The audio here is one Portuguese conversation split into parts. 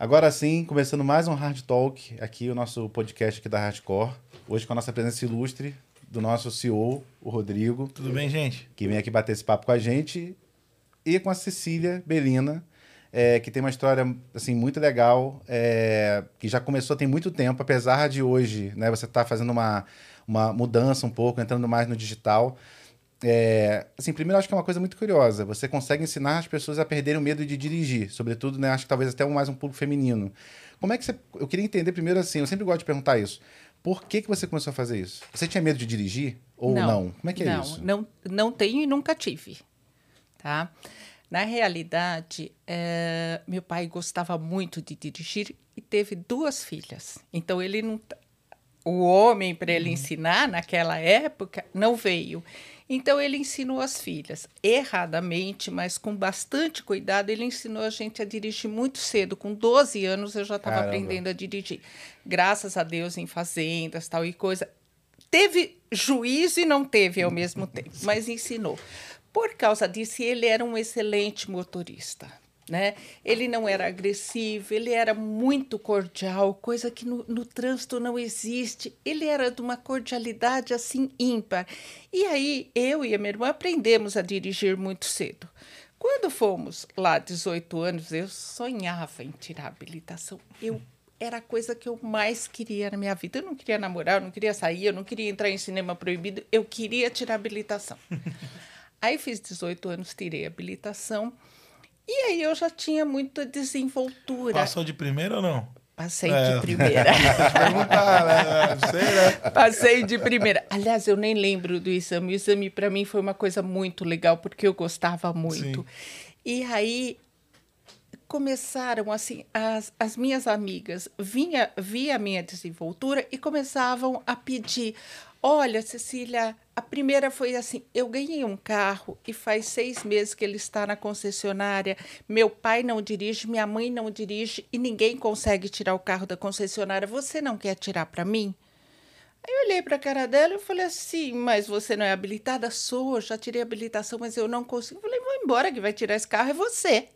Agora sim, começando mais um Hard Talk, aqui o nosso podcast aqui da Hardcore. Hoje com a nossa presença ilustre do nosso CEO, o Rodrigo. Tudo bem, gente? Que vem aqui bater esse papo com a gente. E com a Cecília Belina, é, que tem uma história assim muito legal, é, que já começou tem muito tempo, apesar de hoje né, você estar tá fazendo uma, uma mudança um pouco, entrando mais no digital. É, assim, primeiro, acho que é uma coisa muito curiosa. Você consegue ensinar as pessoas a perderem o medo de dirigir, sobretudo, né? Acho que talvez até mais um público feminino. Como é que você. Eu queria entender primeiro assim, eu sempre gosto de perguntar isso. Por que, que você começou a fazer isso? Você tinha medo de dirigir ou não? não? Como é que é não, isso? Não, não tenho e nunca tive. Tá? Na realidade, é, meu pai gostava muito de dirigir e teve duas filhas. Então ele não. O homem para ele uhum. ensinar naquela época não veio. Então ele ensinou as filhas, erradamente, mas com bastante cuidado, ele ensinou a gente a dirigir muito cedo. Com 12 anos eu já estava aprendendo a dirigir. Graças a Deus em fazendas, tal e coisa. Teve juízo e não teve ao mesmo tempo, mas ensinou. Por causa disso, ele era um excelente motorista. Né? Ele não era agressivo, ele era muito cordial, coisa que no, no trânsito não existe. Ele era de uma cordialidade assim ímpar. E aí eu e a minha irmã aprendemos a dirigir muito cedo. Quando fomos lá, 18 anos, eu sonhava em tirar a habilitação. Eu era a coisa que eu mais queria na minha vida. Eu não queria namorar, eu não queria sair, eu não queria entrar em cinema proibido, eu queria tirar a habilitação. aí fiz 18 anos, tirei a habilitação. E aí eu já tinha muita desenvoltura. Passou de primeira ou não? Passei é. de primeira. Né? Sei, né? Passei de primeira. Aliás, eu nem lembro do exame. O exame para mim foi uma coisa muito legal porque eu gostava muito. Sim. E aí começaram assim as, as minhas amigas vinha via a minha desenvoltura e começavam a pedir Olha, Cecília, a primeira foi assim: eu ganhei um carro e faz seis meses que ele está na concessionária. Meu pai não dirige, minha mãe não dirige e ninguém consegue tirar o carro da concessionária. Você não quer tirar para mim? Aí eu olhei para a cara dela e falei assim: Mas você não é habilitada? Sou, já tirei habilitação, mas eu não consigo. Eu falei: Vou embora, que vai tirar esse carro é você.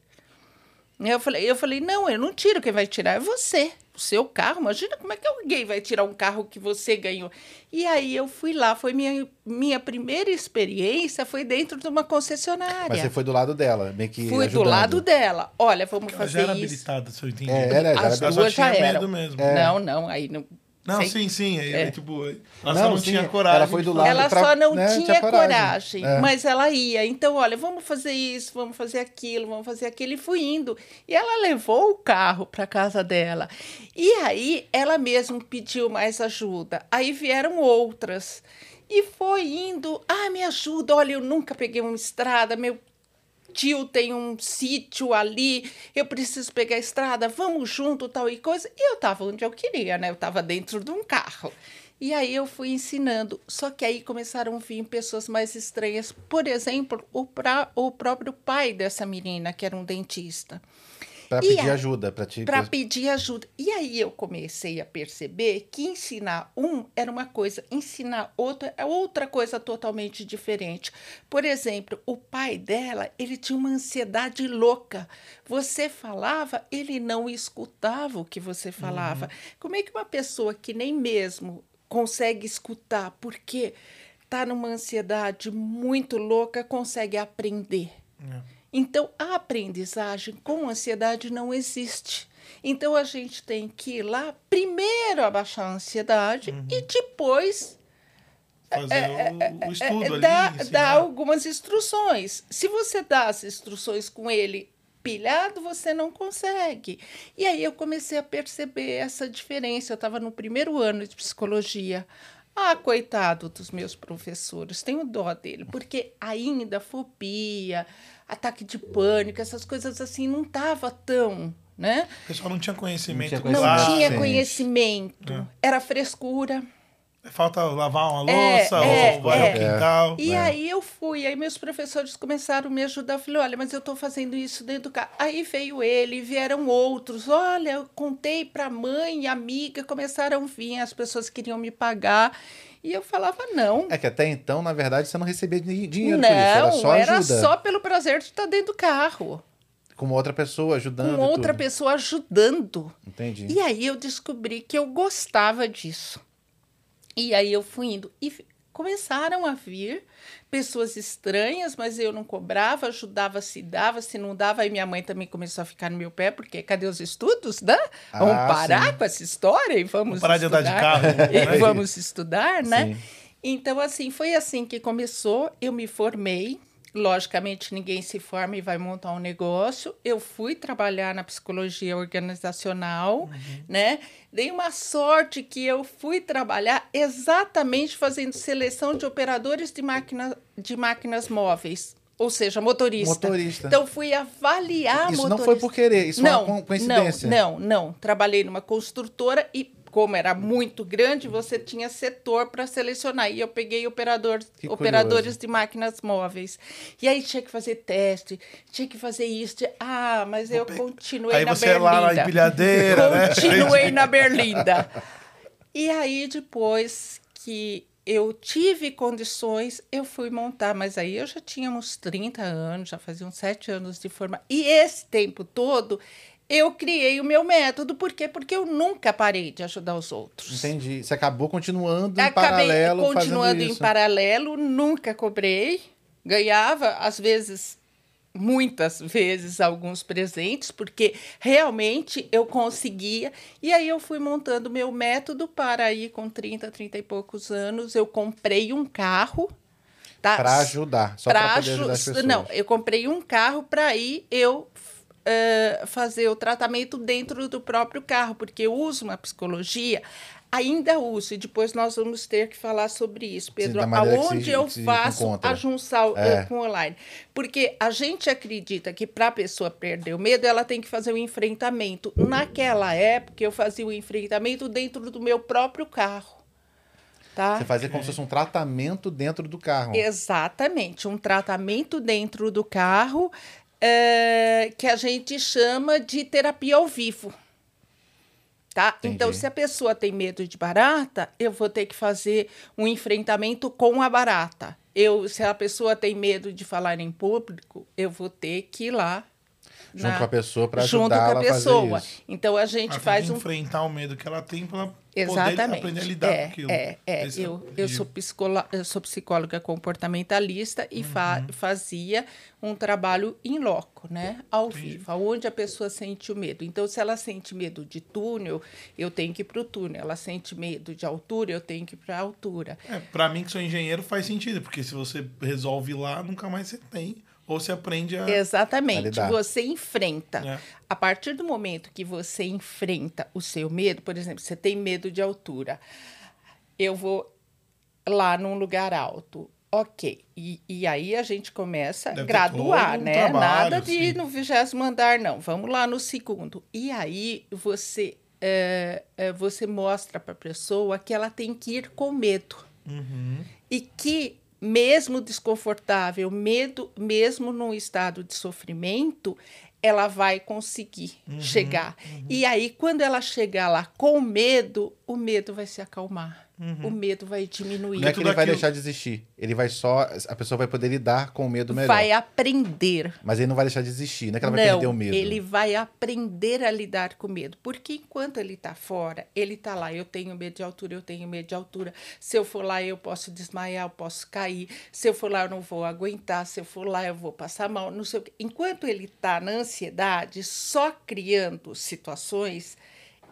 Eu falei, eu falei: Não, eu não tiro, quem vai tirar é você o seu carro. Imagina como é que alguém vai tirar um carro que você ganhou. E aí eu fui lá, foi minha, minha primeira experiência, foi dentro de uma concessionária. Mas você foi do lado dela, meio que Fui ajudando. do lado dela. Olha, vamos fazer já era isso. habilitada, se eu entendi. É, era, As duas já eram. Mesmo. É. Não, não, aí não não, Sei. sim, sim. É. tipo, ela não, só não sim, tinha coragem. Ela foi do lado Ela pra, só não né, tinha, tinha, coragem, coragem é. mas ela ia. Então, olha, vamos fazer isso, vamos fazer aquilo, vamos fazer aquilo. E fui indo. E ela levou o carro para casa dela. E aí, ela mesma pediu mais ajuda. Aí vieram outras. E foi indo. Ah, me ajuda. Olha, eu nunca peguei uma estrada. Meu tio tem um sítio ali, eu preciso pegar a estrada, vamos junto, tal e coisa. E eu estava onde eu queria, né? Eu estava dentro de um carro. E aí eu fui ensinando. Só que aí começaram a vir pessoas mais estranhas. Por exemplo, o, pra, o próprio pai dessa menina, que era um dentista. Para pedir a, ajuda, para te Para pedir ajuda. E aí eu comecei a perceber que ensinar um era uma coisa, ensinar outro é outra coisa totalmente diferente. Por exemplo, o pai dela, ele tinha uma ansiedade louca. Você falava, ele não escutava o que você falava. Uhum. Como é que uma pessoa que nem mesmo consegue escutar, porque está numa ansiedade muito louca, consegue aprender? Uhum. Então, a aprendizagem com ansiedade não existe. Então, a gente tem que ir lá, primeiro abaixar a ansiedade uhum. e depois fazer é, o, é, o, estudo é, ali. Algumas instruções. Se você dá as instruções com ele pilhado, você não consegue. E aí eu comecei a perceber essa diferença. Eu estava no primeiro ano de psicologia. Ah, coitado dos meus professores, tenho dó dele, porque ainda fobia, ataque de pânico, essas coisas assim, não tava tão, né? O pessoal não tinha conhecimento. Não tinha conhecimento. Não tinha conhecimento. É. Era frescura. Falta lavar uma louça é, ou vai é, ao quintal. E é. aí eu fui, aí meus professores começaram a me ajudar. Eu falei, olha, mas eu estou fazendo isso dentro do carro. Aí veio ele, vieram outros. Olha, eu contei para mãe e amiga, começaram a vir, as pessoas queriam me pagar. E eu falava, não. É que até então, na verdade, você não recebia dinheiro não, por isso, era só era ajuda. só pelo prazer de estar dentro do carro. Com outra pessoa ajudando. Com outra pessoa ajudando. Entendi. E aí eu descobri que eu gostava disso. E aí eu fui indo. E começaram a vir pessoas estranhas, mas eu não cobrava, ajudava se dava, se não dava, aí minha mãe também começou a ficar no meu pé, porque cadê os estudos, né? Ah, vamos parar sim. com essa história e vamos, vamos parar estudar. de andar de carro. e né? vamos estudar, né? Sim. Então, assim, foi assim que começou, eu me formei, Logicamente, ninguém se forma e vai montar um negócio. Eu fui trabalhar na psicologia organizacional, uhum. né? Dei uma sorte que eu fui trabalhar exatamente fazendo seleção de operadores de, máquina, de máquinas móveis. Ou seja, motorista. Motorista. Então, fui avaliar Isso motorista. não foi por querer, isso não, foi uma coincidência. Não, não, não. Trabalhei numa construtora e como era muito grande, você tinha setor para selecionar. E eu peguei operador, operadores de máquinas móveis. E aí tinha que fazer teste, tinha que fazer isso. Tinha... Ah, mas eu continuei aí na você Berlinda. Aí você lá na empilhadeira, né? Continuei na Berlinda. E aí, depois que eu tive condições, eu fui montar, mas aí eu já tinha uns 30 anos, já fazia uns 7 anos de formação. E esse tempo todo, eu criei o meu método. Por quê? Porque eu nunca parei de ajudar os outros. Entendi. Você acabou continuando em Acabei paralelo continuando em paralelo, nunca cobrei. Ganhava, às vezes, muitas vezes, alguns presentes, porque realmente eu conseguia. E aí eu fui montando meu método para ir com 30, 30 e poucos anos. Eu comprei um carro. Tá? Para ajudar, só para poder ajudar as pessoas. Não, eu comprei um carro para ir eu uh, fazer o tratamento dentro do próprio carro, porque eu uso uma psicologia, ainda uso, e depois nós vamos ter que falar sobre isso, Pedro, Sim, aonde se, eu faço encontra. a junção é. com online. Porque a gente acredita que para a pessoa perder o medo, ela tem que fazer o um enfrentamento. Naquela época, eu fazia o enfrentamento dentro do meu próprio carro. Tá? Você fazia como se fosse um tratamento dentro do carro. Exatamente, um tratamento dentro do carro é, que a gente chama de terapia ao vivo. Tá? Então, se a pessoa tem medo de barata, eu vou ter que fazer um enfrentamento com a barata. Eu, se a pessoa tem medo de falar em público, eu vou ter que ir lá junto na, com a pessoa para ajudar ela a fazer isso. Então a gente ela faz um enfrentar o medo que ela tem para Exatamente. aprender a lidar é, com aquilo. É, é. eu, eu, sou psicóloga, eu sou psicóloga comportamentalista e uhum. fa fazia um trabalho em loco, né? Ao Entendi. vivo, onde a pessoa sente o medo. Então, se ela sente medo de túnel, eu tenho que ir para o túnel. Ela sente medo de altura, eu tenho que ir para a altura. É, para mim, que sou engenheiro, faz sentido, porque se você resolve lá, nunca mais você tem ou se aprende a. Exatamente. A você enfrenta. É. A partir do momento que você enfrenta o seu medo, por exemplo, você tem medo de altura. Eu vou lá num lugar alto. Ok. E, e aí a gente começa a graduar, um né? Trabalho, Nada de ir no vigésimo andar, não. Vamos lá no segundo. E aí você, é, é, você mostra para a pessoa que ela tem que ir com medo. Uhum. E que mesmo desconfortável, medo, mesmo num estado de sofrimento, ela vai conseguir uhum, chegar. Uhum. E aí, quando ela chegar lá com medo, o medo vai se acalmar. Uhum. O medo vai diminuir. Não é que ele vai deixar de existir. Ele vai só. A pessoa vai poder lidar com o medo melhor. Vai aprender. Mas ele não vai deixar de existir. Não é que ela vai perder o medo. Ele vai aprender a lidar com o medo. Porque enquanto ele está fora, ele está lá. Eu tenho medo de altura, eu tenho medo de altura. Se eu for lá, eu posso desmaiar, eu posso cair. Se eu for lá, eu não vou aguentar. Se eu for lá, eu vou passar mal. Não sei o quê. Enquanto ele está na ansiedade, só criando situações,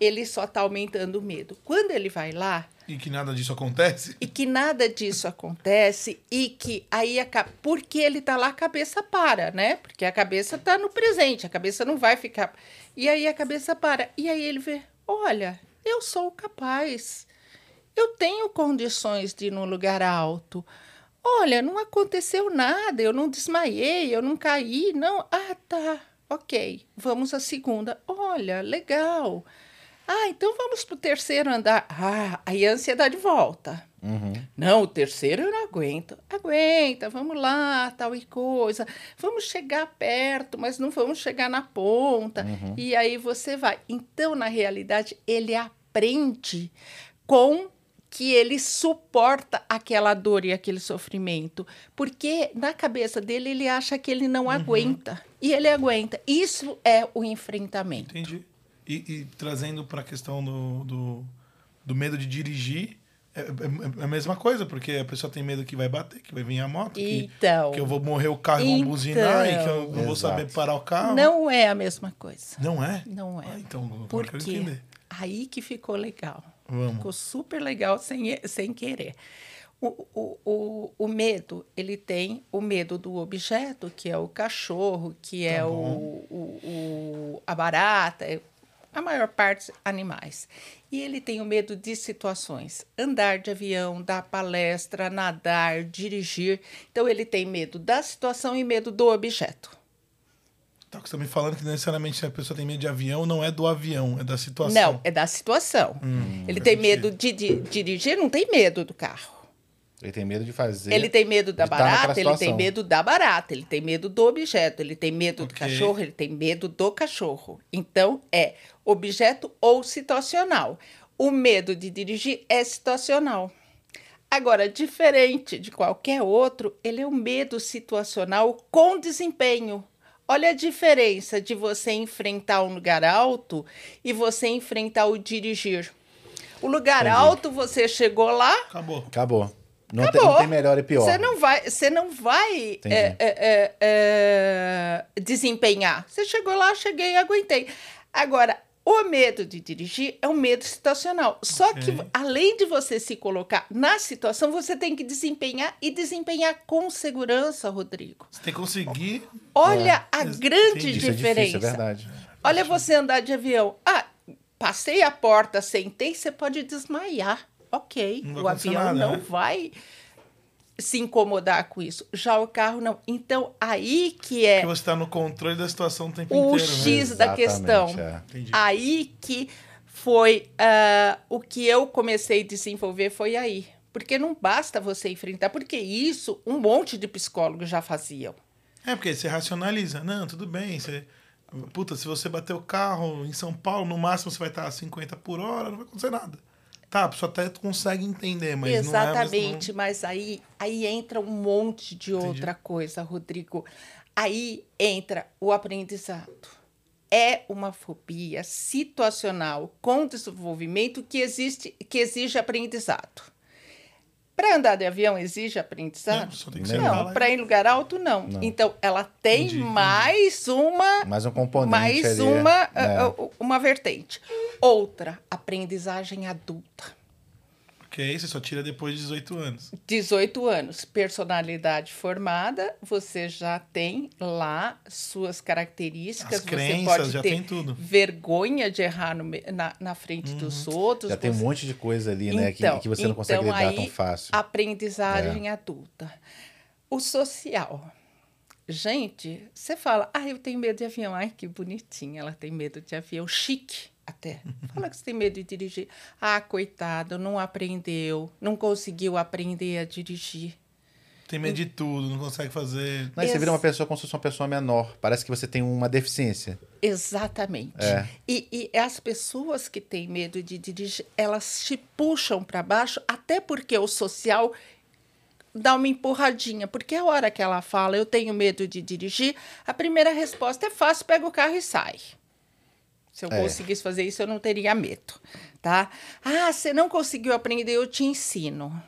ele só está aumentando o medo. Quando ele vai lá e que nada disso acontece? E que nada disso acontece e que aí, a, porque ele tá lá, a cabeça para, né? Porque a cabeça tá no presente, a cabeça não vai ficar. E aí a cabeça para. E aí ele vê: olha, eu sou capaz. Eu tenho condições de ir num lugar alto. Olha, não aconteceu nada, eu não desmaiei, eu não caí, não. Ah, tá, ok. Vamos à segunda. Olha, legal. Ah, então vamos para o terceiro andar. Ah, aí a ansiedade volta. Uhum. Não, o terceiro eu não aguento. Aguenta, vamos lá, tal e coisa. Vamos chegar perto, mas não vamos chegar na ponta. Uhum. E aí você vai. Então, na realidade, ele aprende com que ele suporta aquela dor e aquele sofrimento, porque na cabeça dele ele acha que ele não aguenta e ele aguenta. Isso é o enfrentamento. Entendi. E, e trazendo para a questão do, do, do medo de dirigir, é, é- é a mesma coisa, porque a pessoa tem medo que vai bater, que vai vir a moto, que, Então, que eu vou morrer o carro e vão buzinar e que eu não vou Exato. saber parar o carro. não é a mesma coisa. Não é? Não é. Ah, então, Por quê? entender. Aí que ficou legal. Vamos. Ficou super legal sem, sem querer. O, o, o, o medo, ele tem o medo do objeto, que é o cachorro, que é o, o, o- a barata, a maior parte animais. E ele tem o medo de situações. Andar de avião, dar palestra, nadar, dirigir. Então, ele tem medo da situação e medo do objeto. Tá, você tá me falando que necessariamente se a pessoa tem medo de avião, não é do avião, é da situação. Não, é da situação. ele tem medo de, de dirigir, não tem medo do carro. Ele tem medo de fazer. Ele tem medo da barata, ele tem medo da barata, ele tem medo do objeto, ele tem medo do Ok. cachorro, ele tem medo do cachorro. Então, é objeto ou situacional. O medo de dirigir é situacional. Agora, diferente de qualquer outro, ele é um medo situacional com desempenho. Olha a diferença de você enfrentar um lugar alto e você enfrentar o dirigir. O lugar Entendi. alto, você chegou lá, Acabou. Acabou. Não, Acabou. Tem, não tem melhor e pior. você não vai, você não vai é, é, é, é, desempenhar. Você chegou lá, cheguei e aguentei. Agora, o medo de dirigir é um medo situacional. Só que, além de você se colocar na situação, você tem que desempenhar e desempenhar com segurança, Rodrigo. Você tem que conseguir. Olha a Ex- grande entendi. Isso é diferença. difícil, é verdade. Olha você andar de avião. Ah, passei a porta, sentei, você pode desmaiar. Ok, o avião nada, não né? vai se incomodar com isso. Já o carro não. Então, aí que é Porque você tá no controle da situação o tempo o inteiro, né? X da Exatamente, questão. é. Aí que foi ah, o que eu comecei a desenvolver foi aí. Porque não basta você enfrentar, porque isso um monte de psicólogos já faziam. É, porque você racionaliza. Não, tudo bem. Você... Puta, se você bater o carro em São Paulo, no máximo você vai estar a 50 por hora, não vai acontecer nada. Tá, a pessoa até consegue entender, mas Exatamente, não é mas aí, aí entra um monte de outra coisa, Rodrigo. Aí entra o aprendizado. É uma fobia situacional com desenvolvimento que, existe, que exige aprendizado. Para andar de avião exige aprendizado? Não, Não. para ir em lugar alto, não. Não. Então, ela tem Entendi, mais uma Mais um componente mais ali. uma, é. ah, ah, uma vertente. Outra, aprendizagem adulta. Ok, você só tira depois de 18 anos. 18 anos, personalidade formada, você já tem lá suas características, As você crenças, pode já ter tem tudo. vergonha de errar no na, na frente dos outros. Já tem um você- monte de coisa ali, né? que- Então, que, você não consegue então lidar aí, tão fácil. Aprendizagem adulta. O social. Gente, você fala, ah, eu tenho medo de avião. Ai, que bonitinha, ela tem medo de avião. Chique até. Fala que você tem medo de dirigir. Ah, coitado, não aprendeu, não conseguiu aprender a dirigir. Tem medo de tudo, não consegue fazer. Mas você vira Ex- uma pessoa como se fosse uma pessoa menor. Parece que você tem uma deficiência. Exatamente. É. E, e as pessoas que têm medo de dirigir, elas te puxam para baixo, até porque o social dá uma empurradinha. Porque a hora que ela fala, eu tenho medo de dirigir, a primeira resposta é fácil, pega o carro e sai. Se eu É. conseguisse fazer isso, eu não teria medo, tá? Ah, você não conseguiu aprender, eu te ensino.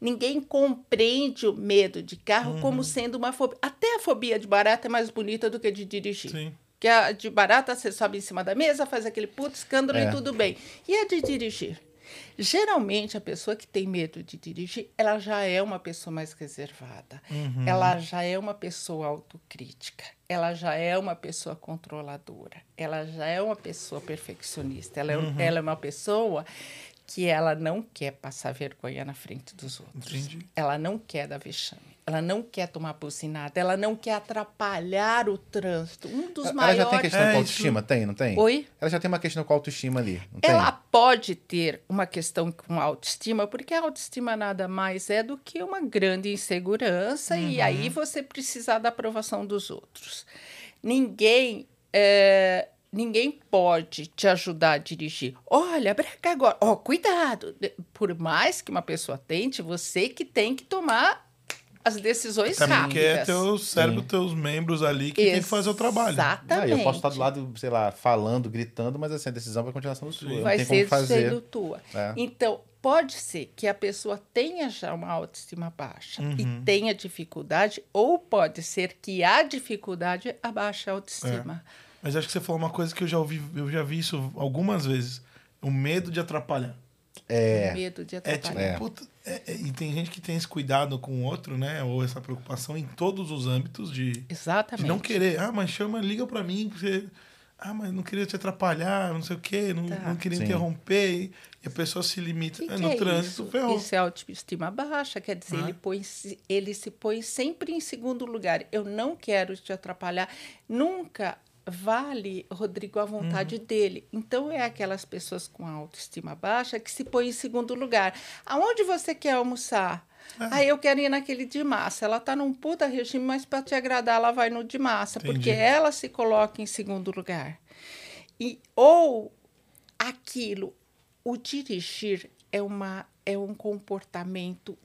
Ninguém compreende o medo de carro Uhum. como sendo uma fobia. Até a fobia de barata é mais bonita do que a de dirigir. Sim. Que a de barata você sobe em cima da mesa, faz aquele puto escândalo É. e tudo bem. E a de dirigir? Geralmente, a pessoa que tem medo de dirigir, ela já é uma pessoa mais reservada. Uhum. Ela já é uma pessoa autocrítica. Ela já é uma pessoa controladora. Ela já é uma pessoa perfeccionista. Ela é, Uhum. ela é uma pessoa que ela não quer passar vergonha na frente dos outros. Entendi. Ela não quer dar vexame. Ela não quer tomar bucinada. Ela não quer atrapalhar o trânsito. Um dos Ela maiores... já tem questão É, com isso- autoestima? Tem, não tem? Oi? Ela já tem uma questão com autoestima ali, não tem? Ela pode ter uma questão com autoestima, porque a autoestima nada mais é do que uma grande insegurança, e aí você precisar da aprovação dos outros. Ninguém, é, ninguém pode te ajudar a dirigir. Olha, breca agora. Ó, oh, cuidado. Por mais que uma pessoa tente, você que tem que tomar as decisões Também rápidas. Porque é teu cérebro, Sim. teus membros ali que Exatamente. tem que fazer o trabalho. Exatamente. eu posso estar do lado, sei lá, falando, gritando, mas assim, a decisão vai continuar sendo sua. Vai ser sendo tua. É. Então, pode ser que a pessoa tenha já uma autoestima baixa uhum. e tenha dificuldade, ou pode ser que a dificuldade abaixe a autoestima. É. Mas acho que você falou uma coisa que eu já ouvi, eu já vi isso algumas vezes. O medo de atrapalhar. É. O medo de atrapalhar. É, tipo, puta, é, é, e tem gente que tem esse cuidado com o outro, né? Ou essa preocupação em todos os âmbitos de, Exatamente. de não querer. Ah, mas chama, liga para mim, porque. Ah, mas não queria te atrapalhar, não sei o quê, não, tá. não queria Sim. interromper. E, a pessoa se limita. Que no que é trânsito, isso? ferrou. Isso é autoestima baixa, quer dizer, ah. ele, põe, ele se põe sempre em segundo lugar. Eu não quero te atrapalhar. Nunca vale, Rodrigo, a vontade uhum. dele. Então, é aquelas pessoas com autoestima baixa que se põem em segundo lugar. Aonde você quer almoçar? Ah. Aí eu quero ir naquele de massa. Ela está num puta regime, mas para te agradar, ela vai no de massa, Entendi. porque ela se coloca em segundo lugar. E, ou aquilo, o dirigir é, uma, é um comportamento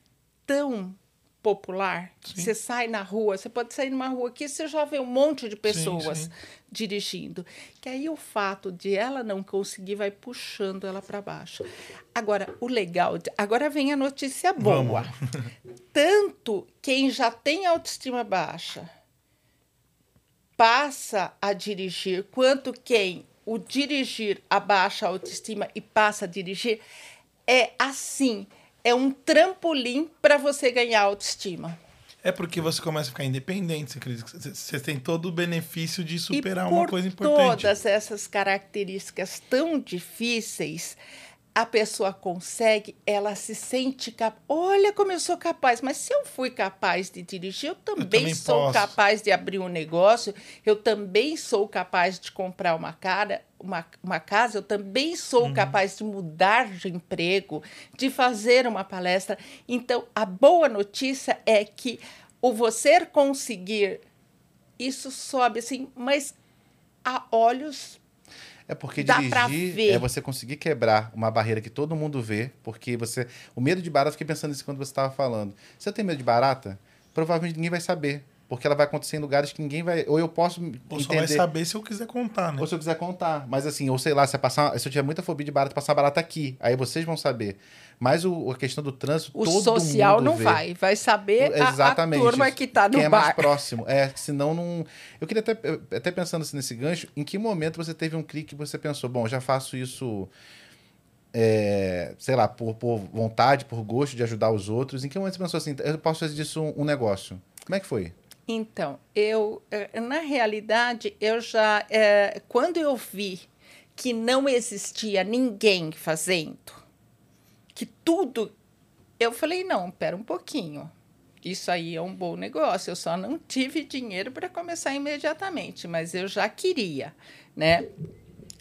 tão popular. Sim. Você sai na rua, você pode sair numa rua aqui, você já vê um monte de pessoas sim, sim. dirigindo. Que aí o fato de ela não conseguir vai puxando ela para baixo. Agora, o legal, agora vem a notícia boa. Tanto quem já tem autoestima baixa passa a dirigir, quanto quem o dirigir abaixa a autoestima e passa a dirigir, é assim é um trampolim para você ganhar autoestima. É porque você começa a ficar independente, você, você tem todo o benefício de superar uma coisa importante. Todas essas características tão difíceis, a pessoa consegue, ela se sente capaz. Olha como eu sou capaz, mas se eu fui capaz de dirigir, eu também, eu também sou posso. capaz de abrir um negócio, eu também sou capaz de comprar uma cara, uma, uma casa, eu também sou uhum. capaz de mudar de emprego, de fazer uma palestra. Então, a boa notícia é que o você conseguir isso sobe assim, mas a olhos é porque Dá dirigir é você conseguir quebrar uma barreira que todo mundo vê, porque você. O medo de barata, eu fiquei pensando nisso quando você estava falando. Se eu tenho medo de barata, provavelmente ninguém vai saber. Porque ela vai acontecer em lugares que ninguém vai. Ou eu posso. Ou entender, só vai saber se eu quiser contar, né? Ou se eu quiser contar. Mas assim, ou sei lá, se eu, passar, se eu tiver muita fobia de barata, passar barata aqui. Aí vocês vão saber. Mas o, a questão do trânsito. O todo social mundo não vê. vai. Vai saber Exatamente, a, a turma que está no quem bar. é mais próximo. É, senão não. Eu queria até, até pensando assim, nesse gancho, em que momento você teve um clique que você pensou, bom, já faço isso. É, sei lá, por, por vontade, por gosto de ajudar os outros. Em que momento você pensou assim, eu posso fazer disso um, um negócio? Como é que foi? Então, eu, eh, na realidade, eu já, é, quando eu vi que não existia ninguém fazendo, que tudo, eu falei, não, espera um pouquinho, isso aí é um bom negócio, eu só não tive dinheiro para começar imediatamente, mas eu já queria, né?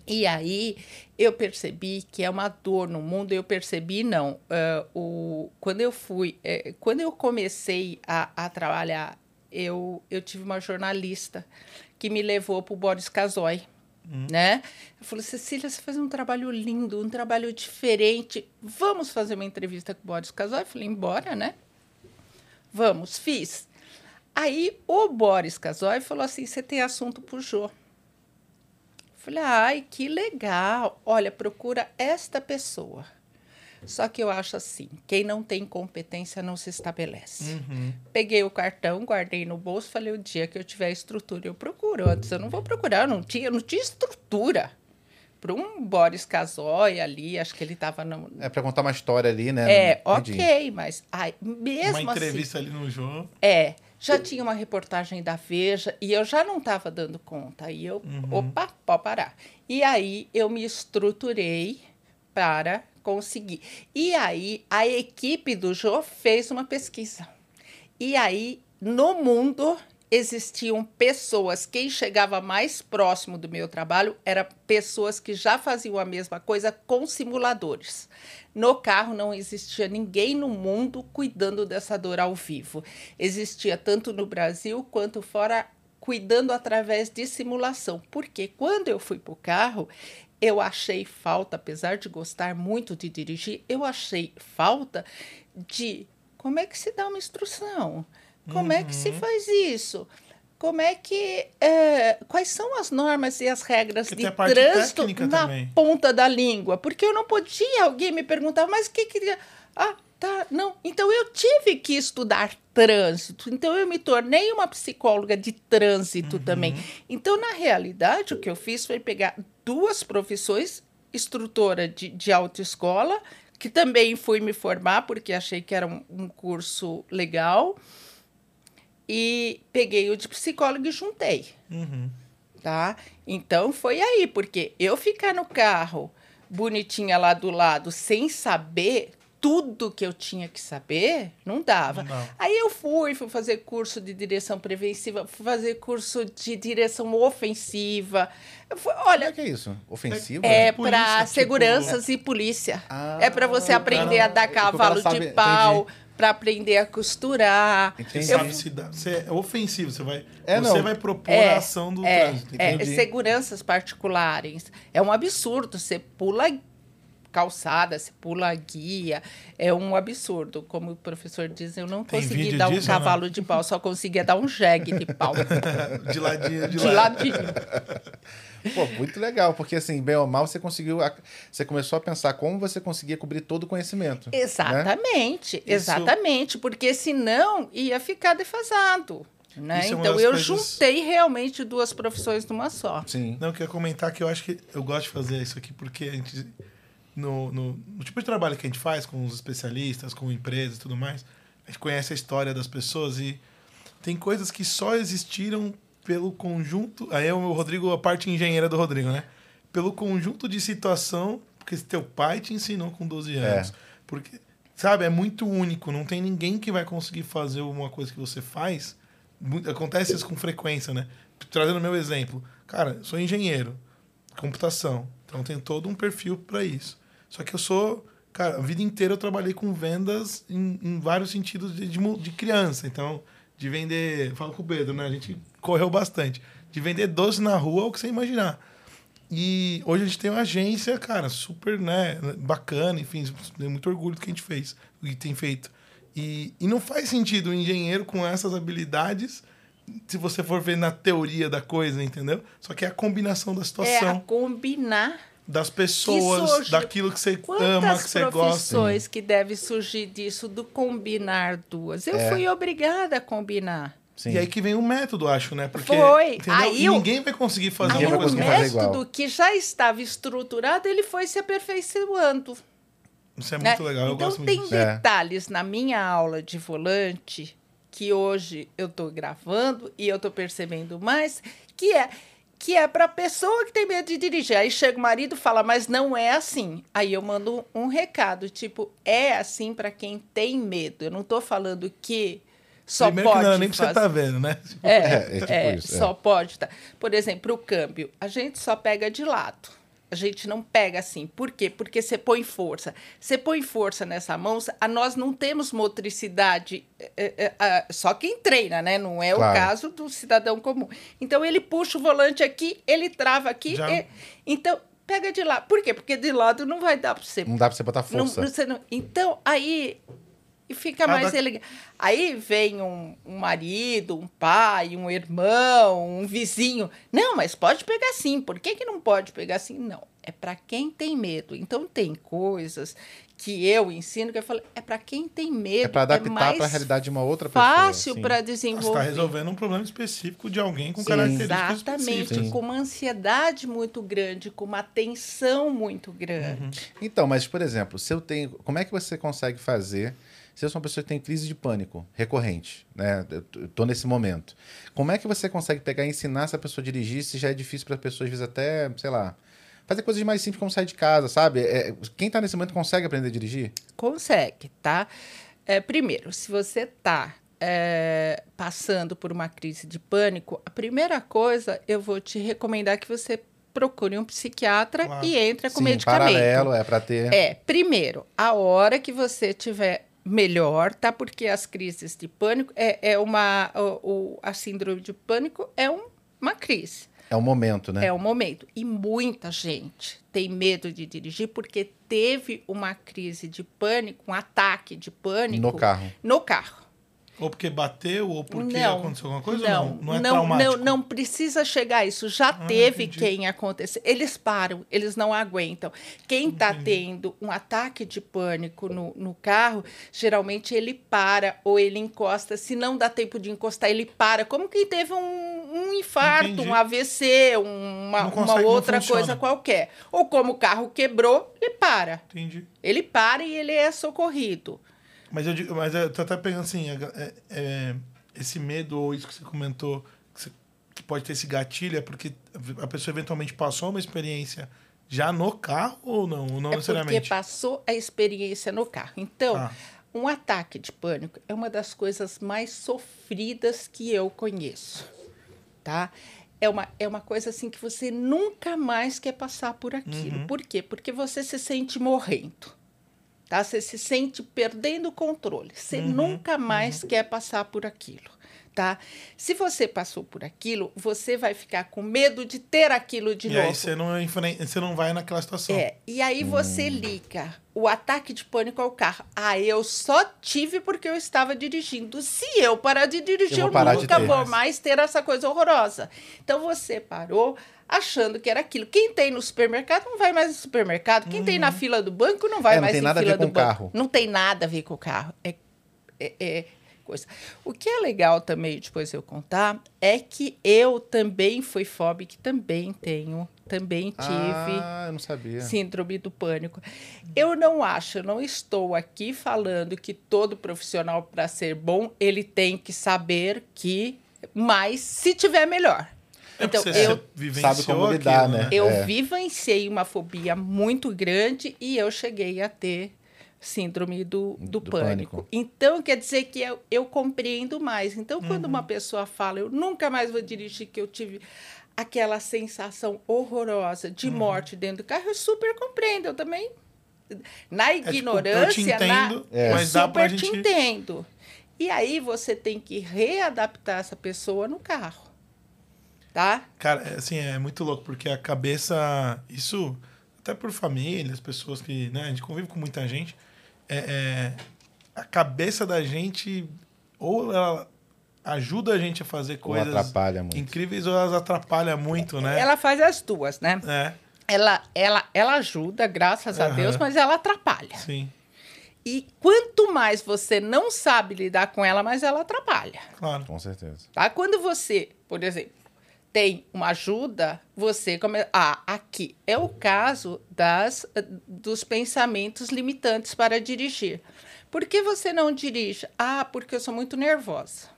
E aí eu percebi que é uma dor no mundo. Eu percebi não. Uh, o, quando eu fui, quando eu comecei a, a trabalhar eu, eu tive uma jornalista que me levou para o Boris Casoy. Hum. Né? Eu falei, Cecília, você faz um trabalho lindo, um trabalho diferente. Vamos fazer uma entrevista com o Boris Casoy? Eu falei, embora, né? Vamos, fiz. Aí o Boris Casoy falou assim: você tem assunto para o Jô. Eu falei, ai, que legal. Olha, procura esta pessoa. Só que eu acho assim, quem não tem competência não se estabelece. Uhum. Peguei o cartão, guardei no bolso, falei, o dia que eu tiver estrutura, eu procuro. Antes eu não vou procurar, eu não tinha, eu não tinha estrutura. Para um Boris Casoy ali, acho que ele estava no... É para contar uma história ali, né? É, ok, mas ai, mesmo Uma entrevista assim, ali no jogo. É, já tinha uma reportagem da Veja e eu já não estava dando conta. Aí eu, uhum. opa, pode parar. E aí eu me estruturei para conseguir. E aí a equipe do Jô fez uma pesquisa. E aí no mundo existiam pessoas, quem chegava mais próximo do meu trabalho eram pessoas que já faziam a mesma coisa com simuladores. No carro não existia ninguém no mundo cuidando dessa dor ao vivo. Existia tanto no Brasil quanto fora cuidando através de simulação. Porque quando eu fui para o carro, eu achei falta, apesar de gostar muito de dirigir, eu achei falta de como é que se dá uma instrução, como é que se faz isso. Como é que. é, quais são as normas e as regras Porque de trânsito técnica na também. ponta da língua? Porque eu não podia, alguém me perguntava, mas o que queria. Ah, tá, não. Então eu tive que estudar trânsito. Então eu me tornei uma psicóloga de trânsito Uhum. também. Então, na realidade, o que eu fiz foi pegar duas profissões, instrutora de, de autoescola, que também fui me formar, porque achei que era um, um curso legal, e peguei o de psicóloga e juntei Uhum. tá? Então foi aí, porque eu ficar no carro bonitinha lá do lado sem saber tudo que eu tinha que saber, não dava. Não. Aí eu fui, fui fazer curso de direção preventiva, fui fazer curso de direção ofensiva. Eu fui- Como olha, é que é isso? Ofensivo? é polícia, para tipo- seguranças e polícia. Ah, é para você aprender cara- a dar cara cavalo sabe- de pau, entendi. para aprender a costurar. Você Entendi. sabe se dá. Você é ofensivo, você vai. É, você não. vai propor É, a ação do É, trânsito. é, seguranças particulares. É um absurdo. Você pula calçada, você pula guia. É um absurdo. Como o professor diz, eu não Tem consegui dar um disso ou não? cavalo de pau, só conseguia dar um jegue de pau. de ladinho, de, de ladinho. Pô, muito legal, porque assim, bem ou mal, você conseguiu. a- Você começou a pensar como você conseguia cobrir todo o conhecimento. né? Exatamente, exatamente. Porque senão ia ficar defasado. Né? Isso é Então eu coisas- juntei realmente duas profissões numa só. Sim. Não, eu queria comentar que eu acho que eu gosto de fazer isso aqui porque a gente. No, no, no tipo de trabalho que a gente faz com os especialistas, com empresas e tudo mais, a gente conhece a história das pessoas e tem coisas que só existiram pelo conjunto. Aí é o Rodrigo, a parte engenheira do Rodrigo, né? Pelo conjunto de situação que teu pai te ensinou com 12 anos. Porque, sabe, é muito único. Não tem ninguém que vai conseguir fazer uma coisa que você faz. Acontece isso com frequência, né? Trazendo meu exemplo. Cara, sou engenheiro, computação. Então tenho todo um perfil para isso. Só que eu sou. Cara, a vida inteira eu trabalhei com vendas em, em vários sentidos de, de, de criança. Então, de vender. Falo com o Pedro, né? A gente correu bastante. De vender doce na rua, o que você imaginar. E hoje a gente tem uma agência, cara, super, né, bacana, enfim, tenho muito orgulho do que a gente fez, do que tem feito. E, e não faz sentido um engenheiro com essas habilidades, se você for ver na teoria da coisa, entendeu? Só que é a combinação da É a situação, combinar das pessoas, surge- daquilo que você ama, que você gosta. profissões que deve surgir disso do combinar duas? Eu É. fui obrigada a combinar. Sim. E aí que vem o método, acho, né? Porque Foi. entendeu? Aí E o- ninguém vai conseguir fazer Aí uma o coisa igual. método que já estava estruturado, ele foi se aperfeiçoando. Isso é né? muito legal, eu então gosto tem muito disso. É. detalhes na minha aula de volante que hoje eu estou gravando e eu estou percebendo mais que é que é para pessoa que tem medo de dirigir. Aí chega o marido e fala, mas não é assim. Aí eu mando um recado, tipo, é assim para quem tem medo. Eu não estou falando que só Primeiro pode que não era nem pra você fazer. estar vendo, né? É, É, é tipo é, isso, é. só pode estar. Por exemplo, o câmbio, a gente só pega de lado. A gente não pega assim. Por quê? Porque você põe força. Você põe força nessa mão, a nós não temos motricidade. é, é, é, só quem treina, né? Não é Claro. o caso do cidadão comum. Então ele puxa o volante aqui, ele trava aqui. E- então, pega de lado. Por quê? Porque de lado não vai dar para você Não dá pra você botar não- força. você não- então, aí e fica Cada- mais elegante. Aí vem um, um marido, um pai, um irmão, um vizinho. Não, mas pode pegar sim. Por que, que não pode pegar sim? Não. É para quem tem medo. Então, tem coisas que eu ensino que eu falo, é para quem tem medo. É pra adaptar mais pra realidade de uma outra pessoa. Fácil para Você desenvolver. está resolvendo um problema específico de alguém com Sim. características Exatamente. Sim. com uma ansiedade muito grande, com uma tensão muito grande. Então, mas, por exemplo, se eu tenho. Como é que você consegue fazer se eu sou uma pessoa que tem crise de pânico recorrente, né? Eu tô nesse momento. Como é que você consegue pegar e ensinar essa pessoa a dirigir se já é difícil para pessoas, às vezes, até, sei lá, fazer coisas mais simples como sair de casa, sabe? É, quem tá nesse momento consegue aprender a dirigir? Consegue, tá? É, primeiro, se você está passando por uma crise de pânico, a primeira coisa eu vou te recomendar que você procure um psiquiatra Claro. e entre com Sim, medicamento. paralelo, é para ter. É, primeiro, a hora que você estiver melhor, tá? Porque as crises de pânico é, é uma. O, a síndrome de pânico é um- uma crise. É o momento, né? É o momento. E muita gente tem medo de dirigir porque teve uma crise de pânico, um ataque de pânico. No carro. No carro. Ou porque bateu, ou porque não, aconteceu alguma coisa? Não, ou não, não é não, traumático. não, não precisa chegar a isso. Já teve entendi. quem aconteceu. Eles param, eles não aguentam. Quem está tendo um ataque de pânico no, no carro, geralmente ele para ou ele encosta. Se não dá tempo de encostar, ele para. Como quem teve um, um infarto, Entendi. um AVC, uma, uma outra coisa qualquer. Ou como o carro quebrou, ele para. Entendi. Ele para e ele é socorrido. Mas eu, digo, mas eu tô até pegando assim, é- é- esse medo ou isso que você comentou, que, você- que pode ter esse gatilho, é porque a pessoa eventualmente passou uma experiência já no carro ou não? Ou não é porque necessariamente? passou a experiência no carro. Então, Ah. um ataque de pânico é uma das coisas mais sofridas que eu conheço, tá? É uma, é uma coisa assim que você nunca mais quer passar por aquilo. Uhum. Por quê? Porque você se sente morrendo. Tá? Você se sente perdendo o controle. Você Uhum, nunca mais quer passar por aquilo. Tá? Se você passou por aquilo, você vai ficar com medo de ter aquilo de e novo. aí você não, enfrenta- você não vai naquela situação. É, e aí você liga o ataque de pânico ao carro. Ah, eu só tive porque eu estava dirigindo. Se eu parar de dirigir, Eu eu, nunca vou mais ter essa coisa horrorosa. Então você parou achando que era aquilo. Quem tem no supermercado não vai mais no supermercado. Quem tem na fila do banco não vai É, não mais tem em nada a fila do banco. carro. Não tem nada a ver com o carro. É, é- é coisa. O que é legal também, depois eu contar, é que eu também fui fóbica, também tenho, também tive Ah, síndrome do pânico. Eu não acho, eu não estou aqui falando que todo profissional, para ser bom, ele tem que saber que mais se tiver melhor. É Então, você eu, sabe como lidar, aquilo, né? eu É. vivenciei uma fobia muito grande e eu cheguei a ter síndrome do, do, Do pânico. pânico. Então, quer dizer que eu, eu compreendo mais. Então, quando Uhum. uma pessoa fala, eu nunca mais vou dirigir, que eu tive aquela sensação horrorosa de Uhum. morte dentro do carro, eu super compreendo. Eu também, na tipo, eu te ignorância, na, entendo, É. mas dá pra super te gente... entendo. E aí você tem que readaptar essa pessoa no carro. Tá? Cara, é, assim, é muito louco, porque a cabeça. Isso, até por família, as pessoas que. Né, a gente convive com muita gente. É, é, a cabeça da gente, ou ela ajuda a gente a fazer Ou coisas atrapalha muito. incríveis, ou elas atrapalham muito, né? Ela faz as duas, né? É, Ela, ela, ela ajuda, graças a Aham. Deus, mas ela atrapalha. sim, E quanto mais você não sabe lidar com ela, mais ela atrapalha. claro. Com certeza. Tá? Quando você, por exemplo, tem uma ajuda, você começa. Ah, aqui é o caso das, dos pensamentos limitantes para dirigir. Por que você não dirige? Ah, porque eu sou muito nervosa.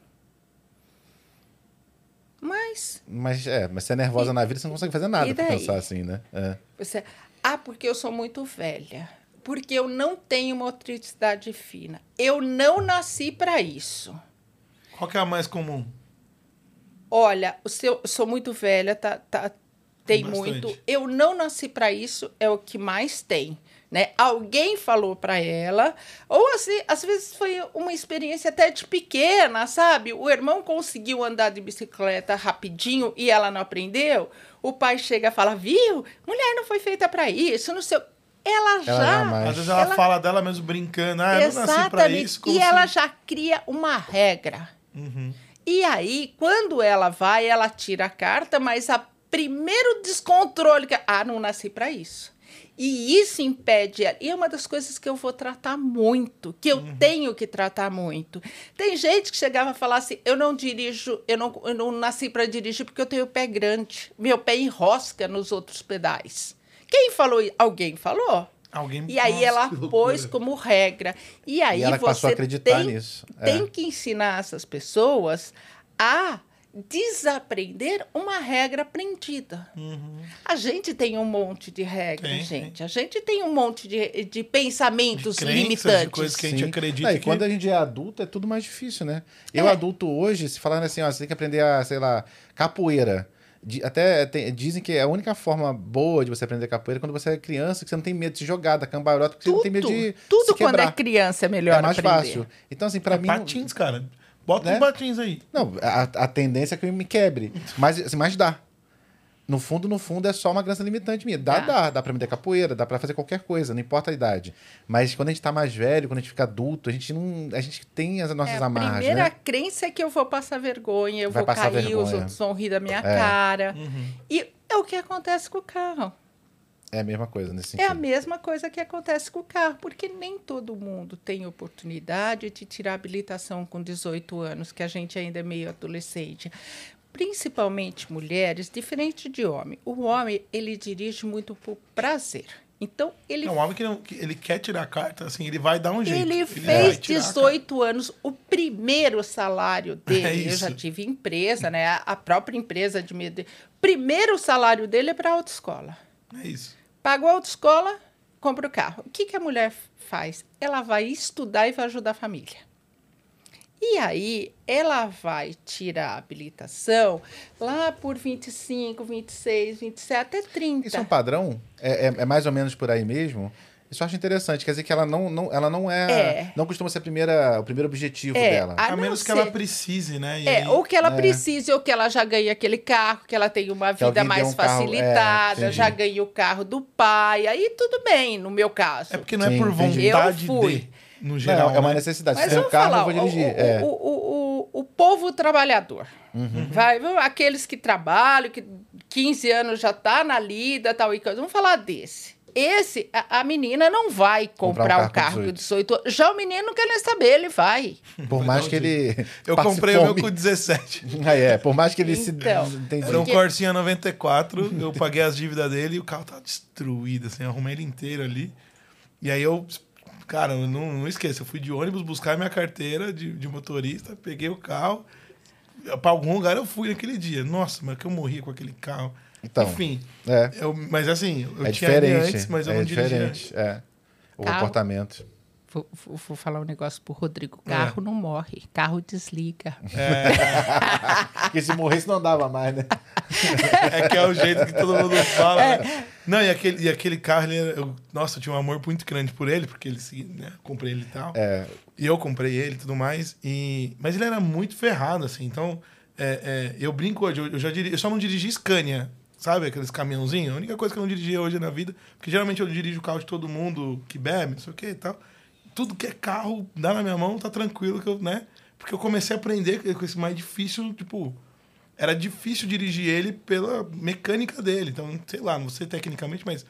Mas Mas é, mas você é nervosa na vida, você não consegue fazer nada e daí? pensar assim, né? É. Você, ah, porque eu sou muito velha. Porque eu não tenho motricidade fina. Eu não nasci para isso. Qual que é a mais comum? Olha, o seu, eu sou muito velha, tá, tá, tem Bastante. muito. Eu não nasci para isso, é o que mais tem. Né? Alguém falou para ela, ou assim, às vezes foi uma experiência até de pequena, sabe? O irmão conseguiu andar de bicicleta rapidinho e ela não aprendeu. O pai chega e fala: Viu? Mulher não foi feita para isso, não sei. o-". Ela, Ela já. Às vezes ela, ela- fala dela mesmo brincando, ah, eu não nasci pra isso. como e ela já cria uma regra. Uhum. E aí, quando ela vai, ela tira a carta, mas a primeiro descontrole que ah, não nasci para isso. E isso impede. E é uma das coisas que eu vou tratar muito, que eu Uhum. tenho que tratar muito. Tem gente que chegava a falar assim: eu não dirijo, eu não, eu não nasci para dirigir porque eu tenho o pé grande. Meu pé enrosca nos outros pedais. Quem falou? isso? Alguém falou. Alguém... E aí Nossa, ela pôs como regra. E aí E ela você passou a acreditar tem, nisso. É. tem que ensinar essas pessoas a desaprender uma regra aprendida. A gente tem um monte de regras, Uhum. Tem, gente. A gente tem um monte de, de pensamentos De crenças, de limitantes. coisas que a gente Sim. acredita Não, e que- quando a gente é adulto, é tudo mais difícil, né? Eu, É. adulto hoje, se falando assim, ó, você tem que aprender a, sei lá, capoeira. Até tem- dizem que é a única forma boa de você aprender capoeira é quando você é criança, que você não tem medo de se jogar da cambalhota, porque você não tem medo de tudo se quando é criança é melhor é mais aprender. fácil. Então, assim, pra É mim. não- patins, cara. Bota Né? uns patins aí. Não, a, a tendência é que eu me quebre. Mas, assim, mas dá. No fundo, no fundo, é só uma crença limitante minha. Dá, Tá. dá. Dá pra me dar capoeira, dá pra fazer qualquer coisa, não importa a idade. Mas quando a gente tá mais velho, quando a gente fica adulto, a gente não. A gente tem as nossas É, a amarras, primeira né? crença é que eu vou passar vergonha, eu Vai vou cair, os vergonha. outros vão rir da minha É. cara. Uhum. E é o que acontece com o carro. É a mesma coisa nesse É a sentido. mesma coisa que acontece com o carro, porque nem todo mundo tem oportunidade de tirar habilitação com 18 anos, que a gente ainda é meio adolescente. Principalmente mulheres, diferente de homem. O homem, ele dirige muito por prazer. Então, ele É um homem que, não, que ele quer tirar a carta, assim, ele vai dar um jeito. Ele vai fez tirar a 18 anos, o primeiro salário dele. É eu já tive empresa, né? A- A própria empresa de medo. Primeiro salário dele é para autoescola. carta. É isso. Pagou a autoescola, compra o carro. O que, que a mulher faz? Ela vai estudar e vai ajudar a família. E aí, ela vai tirar a habilitação lá por 25, 26, 27, até 30. Isso é um padrão? É, é, é mais ou menos por aí mesmo? Isso eu acho interessante. Quer dizer que ela não, não, ela não é, É. Não costuma ser a primeira, o primeiro objetivo É, dela. a A, menos que ser- ela precise, né? E É, aí- ou que ela É. precise, ou que ela já ganhe aquele carro, que ela tenha uma Que vida mais um carro, é, facilitada, entendi. já ganhe o carro do pai, aí tudo bem, no meu caso. É porque não é Sim, por entendi. vontade Eu fui. de, no Não, geral. é uma né? necessidade. Mas Se tem um vamos carro, falar, eu vou dirigir. o, é. o, o, o, o povo trabalhador, Uhum. vai, aqueles que trabalham, que 15 anos já tá na lida, tal e coisa, vamos falar desse. Esse, a, a menina não vai Comprar um comprar um carro carro com com 18 anos. Já o menino não quer nem saber, ele vai. Por mais que ele. Eu passe comprei o meu com 17. Ah, é. Por mais que ele Então, se. Entendi. Era um Porque- Corsinha 94, eu paguei as dívidas dele e o carro tava destruído, assim, arrumei ele inteiro ali. E aí eu, cara, eu não, não esqueço, eu fui de ônibus buscar minha carteira de, de motorista, peguei o carro, pra algum lugar eu fui naquele dia. Nossa, mas que eu morri com aquele carro. Então, Enfim, É. eu, mas assim, eu É tinha diferente. antes, mas eu é não dirigia. diferente. É. O Carro. comportamento. Vou, vou- vou falar um negócio pro Rodrigo. É. Carro não morre, carro desliga. Porque se morresse não dava mais, né? É que é o jeito que todo mundo fala. É. né? Não, e aquele, e aquele carro, ele, era- eu, nossa, eu tinha um amor muito grande por ele, porque ele, se- né, comprei ele e tal. É. E eu comprei ele e tudo mais. E... Mas ele era muito ferrado, assim. Então, é, é, eu brinco hoje. Eu, eu já dirigi, eu só não dirigi Scania, sabe? Aqueles caminhãozinhos. A única coisa que eu não dirigi hoje na vida. Porque geralmente eu dirijo o carro de todo mundo que bebe, não sei o que e tal. Tudo que é carro, dá na minha mão, tá tranquilo, que eu, né? Porque eu comecei a aprender com esse mais difícil, tipo. Era difícil dirigir ele pela mecânica dele. Então, sei lá, não sei tecnicamente, mas.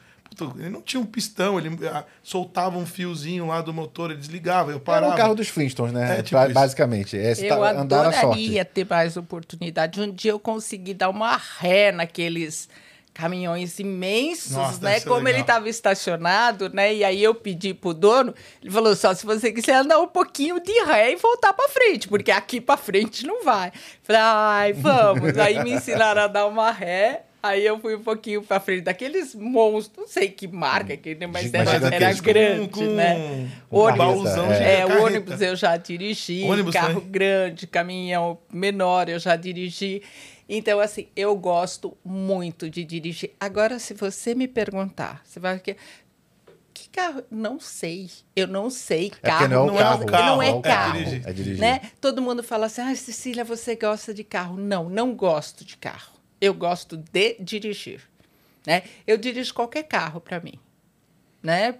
ele não tinha um pistão, ele ah, soltava um fiozinho lá do motor, ele desligava, eu Era parava. o carro dos Flintstones, né? É, tipo. Basicamente. É, Eu tá- andar na sorte. adoraria ter mais oportunidade. Um dia eu consegui dar uma ré naqueles caminhões imensos, Nossa, né? ser Como legal. ele estava estacionado, né? E aí eu pedi pro dono, ele falou só se você quiser andar um pouquinho de ré e voltar para frente, porque aqui para frente não vai. Falei, ai, vamos. aí me ensinaram a dar uma ré. Aí eu fui um pouquinho para frente daqueles monstros, não sei que marca, que, mas Mas era, era gigantesco. grande, com, né? Com Ônibus. É. É, ônibus eu já dirigi, Ônibus carro também? grande, caminhão menor eu já dirigi. Então, assim, eu gosto muito de dirigir. Agora, se você me perguntar, você vai que que carro? Não sei. Eu não sei É porque carro. não é não é carro. o carro, não é é carro. dirigir. É dirigir. Né? Todo mundo fala assim: ah, Cecília, você gosta de carro? Não, não gosto de carro. Eu gosto de dirigir. Né? Eu dirijo qualquer carro para mim. Né?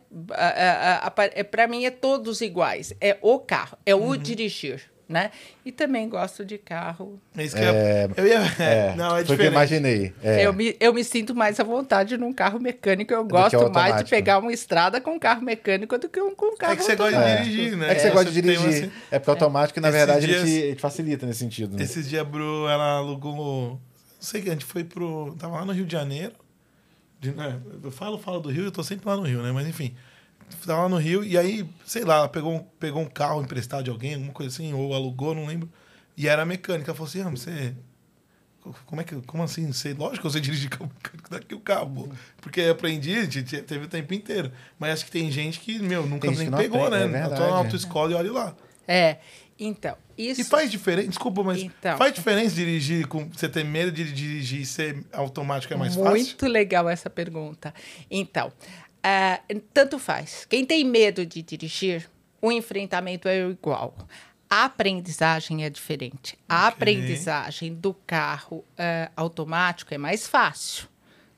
Para mim é todos iguais. É o carro, é Uhum. o dirigir. Né? E também gosto de carro. É isso que eu, eu ia. É, não, é foi o que eu imaginei. É. Eu, me, eu me sinto mais à vontade num carro mecânico. Eu gosto mais de pegar uma estrada com um carro mecânico do que um com um carro É que você gosta de automático. dirigir, né? É que você gosta de dirigir. É porque automático, na Esses verdade, ele, dias- te, ele te facilita nesse sentido. Né? Esses dias a Bru, ela alugou. Não sei que a gente foi pro. Tava lá no Rio de Janeiro. De- né, eu falo, falo do Rio, eu tô sempre lá no Rio, né? Mas enfim. Tava lá no Rio e aí, sei lá, ela pegou, um- pegou um carro emprestado de alguém, alguma coisa assim, ou alugou, não lembro. E era mecânica. Ela falou assim: ah, você. Como é que. Como assim? Sei, lógico que sei dirigir carro mecânico daqui o carro. Porque aprendi, teve o tempo inteiro. Mas acho que tem gente que, meu, nunca nem pegou, aprende, né? é eu tô verdade. na autoescola e olha lá. É. Então, isso. E faz diferença, desculpa, mas Então. faz diferença dirigir com você ter medo de dirigir e ser automático é mais fácil? Muito legal essa pergunta. Então, ah, tanto faz. Quem tem medo de dirigir, o enfrentamento é igual. A aprendizagem é diferente. A Ok. aprendizagem do carro ah, automático é mais fácil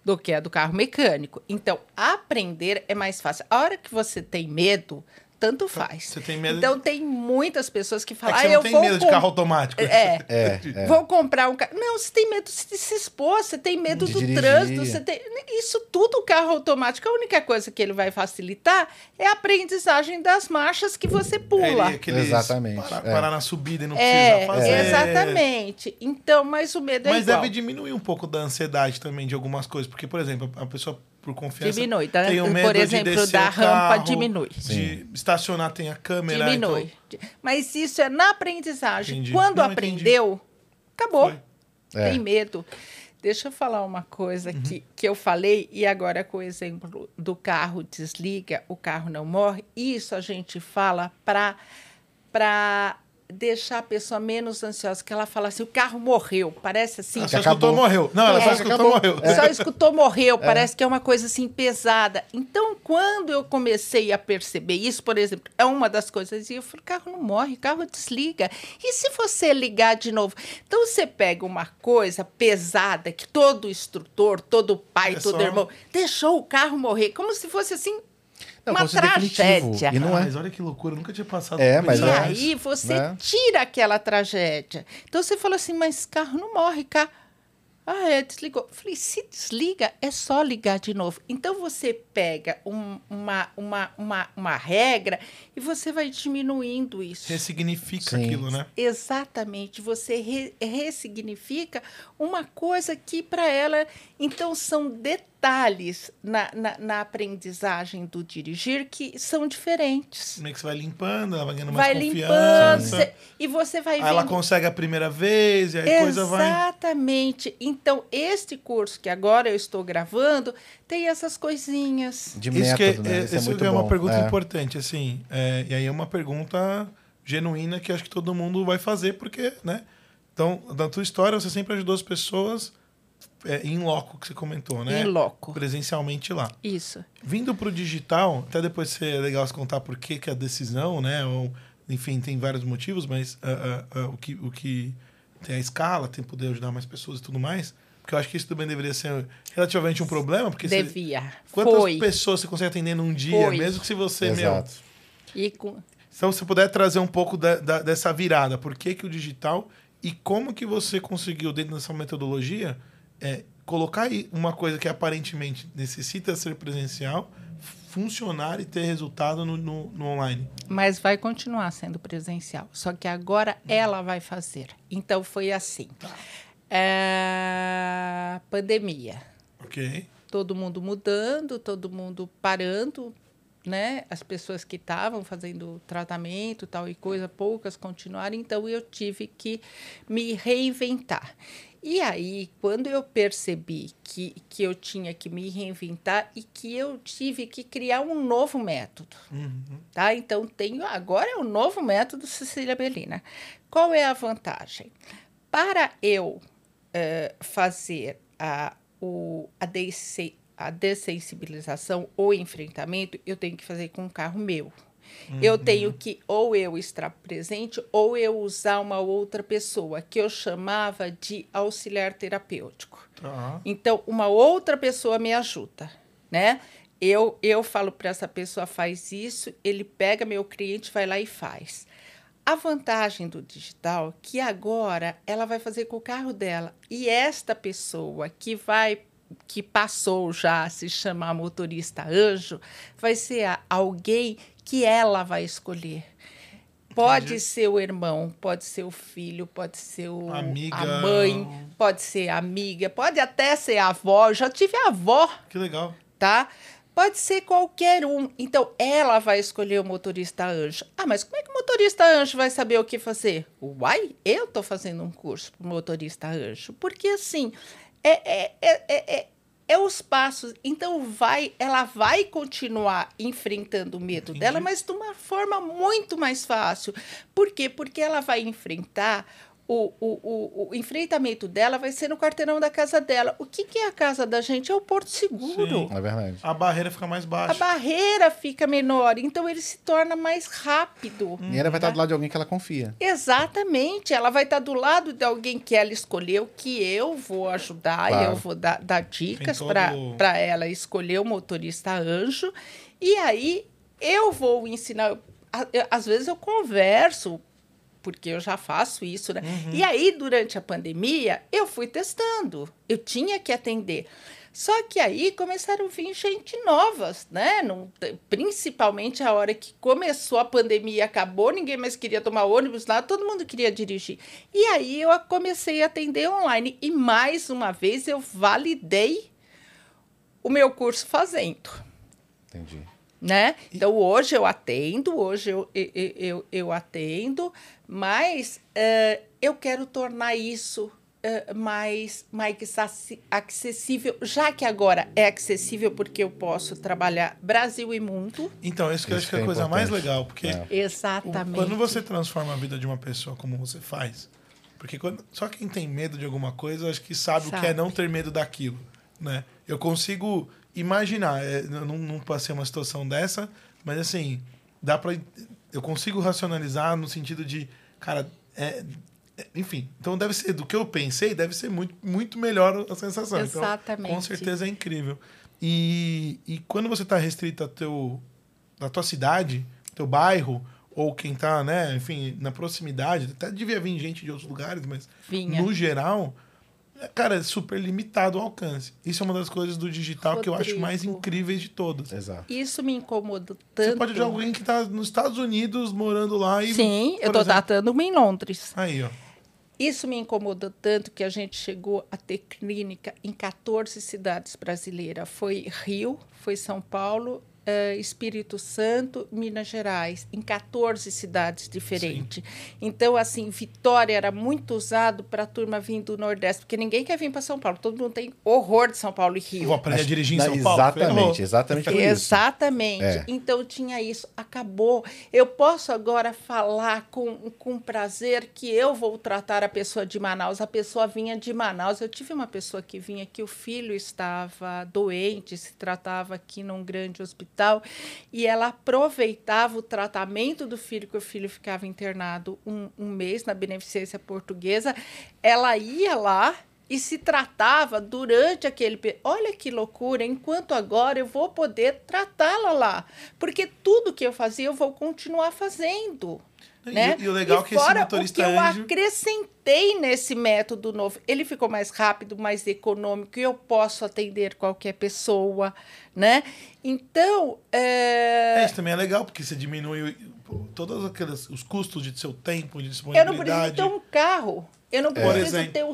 do que a do carro mecânico. Então, aprender é mais fácil. A hora que você tem medo, tanto faz. você tem medo Então, tem muitas pessoas que É falam, que ah, você não eu tem vou medo de com- carro automático. É. É, é. Vou comprar um carro. Não, você tem medo de se expor, você tem medo De do dirigir. trânsito, você tem. Isso tudo o carro automático. A única coisa que ele vai facilitar é a aprendizagem das marchas que você pula. Ele- aqueles Exatamente, Parar, é. parar na subida e não É, precisa fazer. exatamente. Então, mas o medo é Mas deve diminuir um pouco da ansiedade também de algumas coisas. Porque, por exemplo, a pessoa, por confiança. Diminui. Da- tem o medo por de exemplo, descer da rampa carro, diminui. De estacionar tem a câmera. Diminui. então- Mas isso é na aprendizagem. Entendi. Quando Não, aprendeu, acabou. Foi. É. Tem medo. Deixa eu falar uma coisa Uhum. que, que eu falei, e agora com o exemplo do carro desliga, o carro não morre. Isso a gente fala para deixar a pessoa menos ansiosa, que ela fala assim, o carro morreu, parece assim... Ela só acabou. escutou, morreu. Não, ela É. só escutou, Acabou. morreu. Só escutou, morreu. Parece que é uma coisa assim pesada. Então, quando eu comecei a perceber isso, por exemplo, é uma das coisas, e eu falei: carro não morre, carro desliga. E se você ligar de novo? Então, você pega uma coisa pesada que todo instrutor, todo pai, É todo só- irmão deixou o carro morrer, como se fosse assim. Não, uma tragédia. E não Ah, é. Mas olha que loucura, nunca tinha passado É, por mas e é. aí você né? tira aquela tragédia. Então você fala assim, mas carro não morre, carro. Ah, é, desligou. Falei, se desliga, é só ligar de novo. Então você pega um- uma, uma, uma, uma regra e você vai diminuindo isso. Ressignifica Sim. aquilo, né? Exatamente, você re- ressignifica uma coisa que para ela. Então, são detalhes na, na, na aprendizagem do dirigir que são diferentes. Meio que você vai limpando, ela vai ganhando mais Vai limpando confiança. cê- e você vai Aí vendo. ela consegue a primeira vez, e aí a coisa vai. Exatamente. Então, este curso que agora eu estou gravando tem essas coisinhas. De isso que é, método, né? é- Isso é isso muito que é uma bom. pergunta É. importante, assim. é, e aí é uma pergunta genuína que acho que todo mundo vai fazer, porque, né? Então, na tua história, você sempre ajudou as pessoas é, em loco, que você comentou, né? Em loco. Presencialmente lá. Isso. Vindo para o digital, até depois ser legal você contar por que, que a decisão, né? Ou, enfim, tem vários motivos, mas ah, ah, ah, o, que, o que tem a escala, tem poder ajudar mais pessoas e tudo mais. Porque eu acho que isso também deveria ser relativamente um problema, porque você- Devia. quantas Foi. pessoas você consegue atender num dia, Foi. mesmo que se você, meu. Exato. E com... Então, se você puder trazer um pouco da- da- dessa virada, por que, que o digital e como que você conseguiu, dentro dessa metodologia, é, colocar aí uma coisa que aparentemente necessita ser presencial, funcionar e ter resultado no, no- no online. Mas vai continuar sendo presencial. Só que agora ela vai fazer. Então, foi assim. É, Pandemia. Ok? todo mundo mudando, todo mundo parando, né? As pessoas que estavam fazendo tratamento, tal e coisa, poucas continuaram, então eu tive que me reinventar. E aí, quando eu percebi que, que eu tinha que me reinventar e que eu tive que criar um novo método, tá? Então, tenho agora é o novo método Cecília Belina. Qual é a vantagem? Para eu eh, fazer a, o, a, desse- a dessensibilização ou enfrentamento, eu tenho que fazer com um carro meu. Eu tenho que ou eu estar presente ou eu usar uma outra pessoa, que eu chamava de auxiliar terapêutico. Tá. Então, uma outra pessoa me ajuda, né? Eu, eu falo para essa pessoa, faz isso, ele pega meu cliente, vai lá e faz. A vantagem do digital é que agora ela vai fazer com o carro dela. E esta pessoa que vai que passou já a se chamar motorista anjo, vai ser alguém que ela vai escolher. Pode Entendi. ser o irmão, pode ser o filho, pode ser o, Amiga. a mãe, pode ser amiga, pode até ser a avó. Eu já tive avó Que legal. tá? Pode ser qualquer um. Então, ela vai escolher o motorista anjo. Ah, mas como é que o motorista anjo vai saber o que fazer? Uai, eu estou fazendo um curso para motorista anjo. Porque, assim, é, é, é, é, é- os passos. Então vai, ela vai continuar enfrentando o medo Entendi. dela, mas de uma forma muito mais fácil. Por quê? Porque ela vai enfrentar o, o, o, o enfrentamento dela vai ser no quarteirão da casa dela. O que, que é a casa da gente? É o Porto Seguro. Sim. É verdade. A barreira fica mais A baixa. barreira fica menor, então ele se torna mais rápido. E ela vai estar do lado de alguém que ela confia. Exatamente, ela vai estar do lado de alguém que ela escolheu, que eu vou ajudar, Claro. eu vou dar, dar dicas todo- para ela escolher o motorista anjo. E aí eu vou ensinar. a- Às vezes eu converso, porque eu já faço isso, né? E aí, durante a pandemia, eu fui testando. Eu tinha que atender. Só que aí começaram a vir gente novas, né? Não, principalmente a hora que começou a pandemia, acabou, ninguém mais queria tomar ônibus lá, todo mundo queria dirigir. E aí eu comecei a atender online. E mais uma vez eu validei o meu curso fazendo Entendi. Né? Então hoje eu atendo, hoje eu, eu, eu, eu atendo, mas eh, eu quero tornar isso eh, mais, mais acessível, já que agora é acessível porque eu posso trabalhar Brasil e mundo. Então, isso que eu acho que é a é coisa mais importante. legal, porque É. o- Exatamente. quando você transforma a vida de uma pessoa como você faz, porque quando- só quem tem medo de alguma coisa, acho que sabe, o que é Sabe. não ter medo daquilo, né? Eu consigo imaginar, é, eu não, não passei uma situação dessa, mas assim, dá pra. Eu consigo racionalizar no sentido de, cara, é, é- enfim, então deve ser, do que eu pensei, deve ser muito, muito melhor a sensação. Então, Exatamente. com certeza é incrível. E, e quando você está restrito a teu, da tua cidade, teu bairro, ou quem tá, né, enfim, na proximidade, até devia vir gente de outros lugares, mas Vinha. no geral, cara, é super limitado o alcance. Isso é uma das coisas do digital que eu acho mais Rodrigo. incríveis de todas. Exato. Isso me incomoda tanto. Você pode ver alguém que tá nos Estados Unidos morando lá e. Sim, eu estou exemplo- tratando uma em Londres. Aí, ó. Isso me incomodou tanto que a gente chegou a ter clínica em 14 cidades brasileiras. Foi Rio, foi São Paulo, eh, Espírito Santo, Minas Gerais, em 14 cidades diferentes. Então, assim, Vitória era muito usado para a turma vir do Nordeste, porque ninguém quer vir para São Paulo. Todo mundo tem horror de São Paulo e Rio. Vou aprender a dirigir em São Paulo. Exatamente, exatamente. Exatamente. É. Então tinha isso, acabou. Eu posso agora falar com, com prazer que eu vou tratar a pessoa de Manaus. A pessoa vinha de Manaus. Eu tive uma pessoa que vinha que o filho estava doente, se tratava aqui num grande hospital, e ela aproveitava o tratamento do filho, que o filho ficava internado um, um mês na beneficência portuguesa. Ela ia lá e se tratava durante aquele olha que loucura enquanto agora eu vou poder tratá-la lá porque tudo que eu fazia eu vou continuar fazendo né? e o legal é que esse fora motorista o que eu anjo- acrescentei nesse método novo ele ficou mais rápido mais econômico e eu posso atender qualquer pessoa né então é, É, isso também é legal, porque você diminui todos aqueles os custos de seu tempo, de Eu disponibilidade. não preciso ter um carro. Eu não Por preciso exemplo. ter o.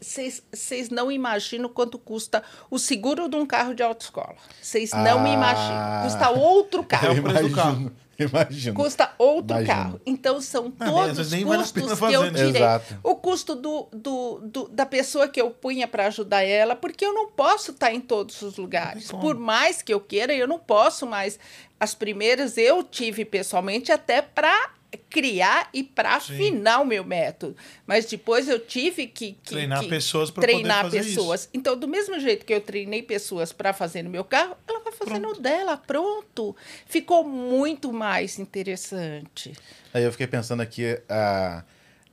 Vocês não imaginam quanto custa o seguro de um carro de autoescola. Vocês não Ah. imaginam. Custa outro É carro. o preço do imagino, imagino. Custa outro Imagino. carro. Então, são Ah, às todos os vale custos pena que eu né? tirei. Exato. O custo do, do, do- da pessoa que eu punha para ajudar ela, porque eu não posso estar em todos os lugares. Por mais que eu queira, eu não posso mais. As primeiras eu tive pessoalmente até para criar e para Sim. afinar o meu método. Mas depois eu tive que, que- Treinar que pessoas pra poder treinar fazer pessoas. Então, do mesmo jeito que eu treinei pessoas para fazer no meu carro, ela vai fazer no dela, pronto. Ficou muito mais interessante. Aí eu fiquei pensando aqui, a,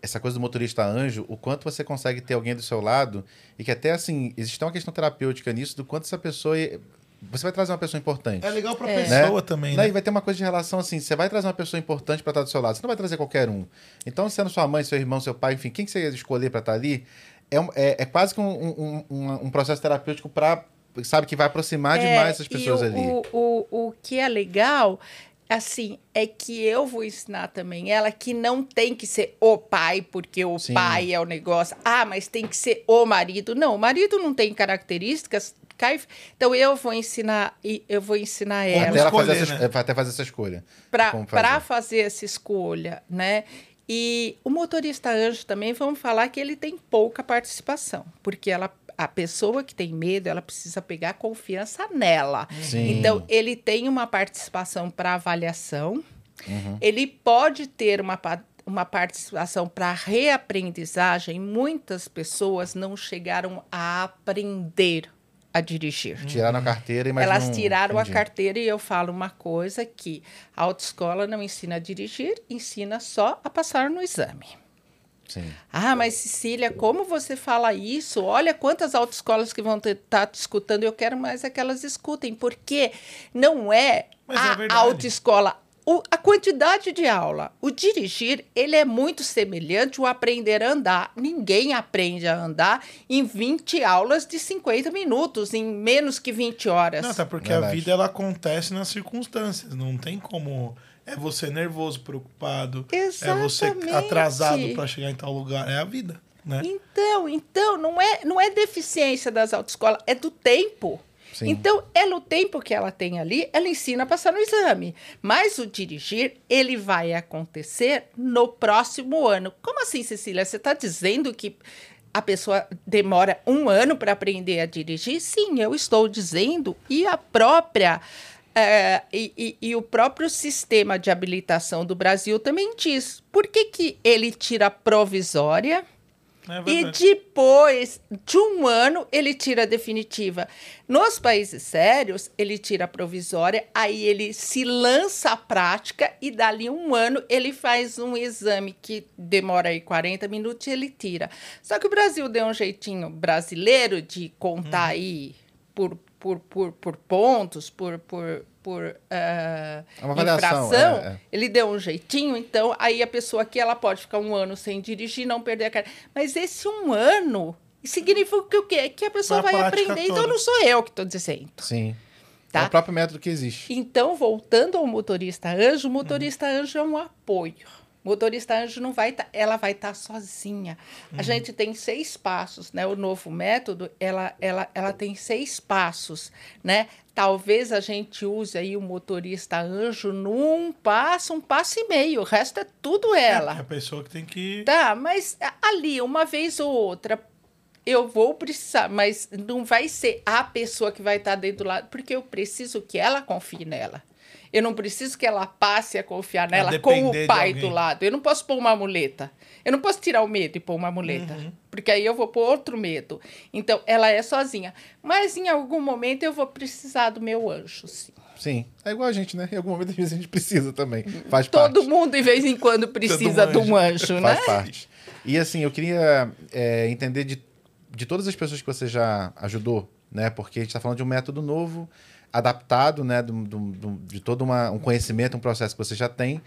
essa coisa do motorista anjo, o quanto você consegue ter alguém do seu lado e que até assim, existe uma questão terapêutica nisso, do quanto essa pessoa. Você vai trazer uma pessoa importante. É legal pra É. pessoa também, Daí né? vai ter uma coisa de relação assim, você vai trazer uma pessoa importante para estar do seu lado, você não vai trazer qualquer um. Então, sendo sua mãe, seu irmão, seu pai, enfim, quem que você escolher para estar ali, é, é, é quase que um, um, um, um processo terapêutico para, sabe, que vai aproximar demais essas É, pessoas e o, ali. O, o, o que é legal, assim, é que eu vou ensinar também ela que não tem que ser o pai, porque o Sim. pai é o negócio. Ah, mas tem que ser o marido. Não, o marido não tem características. Cai- Então eu vou ensinar e eu vou ensinar ela até, ela fazer escolher, essa, né? é, até fazer essa escolha. para fazer. fazer essa escolha, né? E o motorista anjo também, vamos falar que ele tem pouca participação, porque ela, a pessoa que tem medo, ela precisa pegar confiança nela. Sim. Então, ele tem uma participação para avaliação, Uhum. ele pode ter uma, uma participação para reaprendizagem. Muitas pessoas não chegaram a aprender a dirigir. Tiraram a carteira e mais Elas não- tiraram entendi. a carteira e eu falo uma coisa que a autoescola não ensina a dirigir, ensina só a passar no exame. Sim. Ah, mas Cecília, como você fala isso? Olha quantas autoescolas que vão estar te escutando. Eu quero mais é que elas escutem, porque não é Mas é a verdade. autoescola. O, a quantidade de aula. O dirigir, ele é muito semelhante ao aprender a andar. Ninguém aprende a andar em 20 aulas de 50 minutos, em menos que 20 horas. Não, até porque a Verdade. vida ela acontece nas circunstâncias. Não tem como. É você nervoso, preocupado. É você Exatamente. atrasado para chegar em tal lugar. É a vida, né? Então, então não é não é deficiência das autoescolas, é do tempo. Sim. Então, ela o tempo que ela tem ali, ela ensina a passar no exame. Mas o dirigir, ele vai acontecer no próximo ano. Como assim, Cecília? Você está dizendo que a pessoa demora um ano para aprender a dirigir? Sim, eu estou dizendo. E a própria. eh, e, e- e o próprio sistema de habilitação do Brasil também diz. Por que, que ele tira provisória? É E depois de um ano, ele tira a definitiva. Nos países sérios, ele tira a provisória, aí ele se lança à prática e dali um ano ele faz um exame que demora aí 40 minutos e ele tira. Só que o Brasil deu um jeitinho brasileiro de contar aí por, por, por, por pontos, por, por, por uma avaliação, infração. é, é. Ele deu um jeitinho, então aí a pessoa aqui ela pode ficar um ano sem dirigir, não perder a carta. Mas esse um ano significa que o quê? Que a pessoa A vai aprender. Então toda. não sou eu que estou dizendo. Sim. Tá? É o próprio método que existe. Então, voltando ao motorista anjo, o motorista anjo é um apoio. Motorista anjo não vai tá, ela vai estar sozinha. A gente tem seis passos, né? O novo método, ela, ela, ela tem seis passos, né? Talvez a gente use aí o motorista anjo num passo, um passo e meio. O resto é tudo ela. É a pessoa que tem que. Tá, mas ali, uma vez ou outra, eu vou precisar, mas não vai ser a pessoa que vai estar dentro do lado, porque eu preciso que ela confie nela. Eu não preciso que ela passe a confiar nela com depender o pai do lado. Eu não posso pôr uma muleta. Eu não posso tirar o medo e pôr uma muleta, Uhum. porque aí eu vou pôr outro medo. Então, ela é sozinha. Mas em algum momento eu vou precisar do meu anjo, sim. Sim. É igual a gente, né? Em algum momento, às vezes, a gente precisa também. Faz Todo parte. mundo, de vez em quando, precisa de um anjo, né? Faz parte. E assim, eu queria é, entender de, de todas as pessoas que você já ajudou, né? Porque a gente está falando de um método novo, adaptado, né? do- do- do- de todo uma, um conhecimento, um processo que você já tem.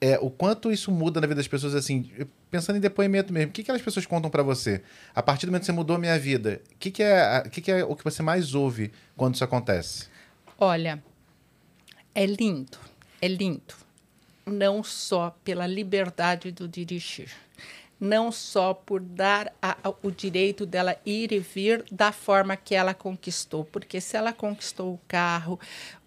É, o quanto isso muda na vida das pessoas, assim, pensando em depoimento mesmo, o que, que as pessoas contam pra você? A partir do momento que você mudou a minha vida, o que, que, é, que, que é o que você mais ouve quando isso acontece? Olha, é lindo, é lindo. Não só pela liberdade do dirigir, não só por dar a- a- o direito dela ir e vir da forma que ela conquistou, porque se ela conquistou o carro,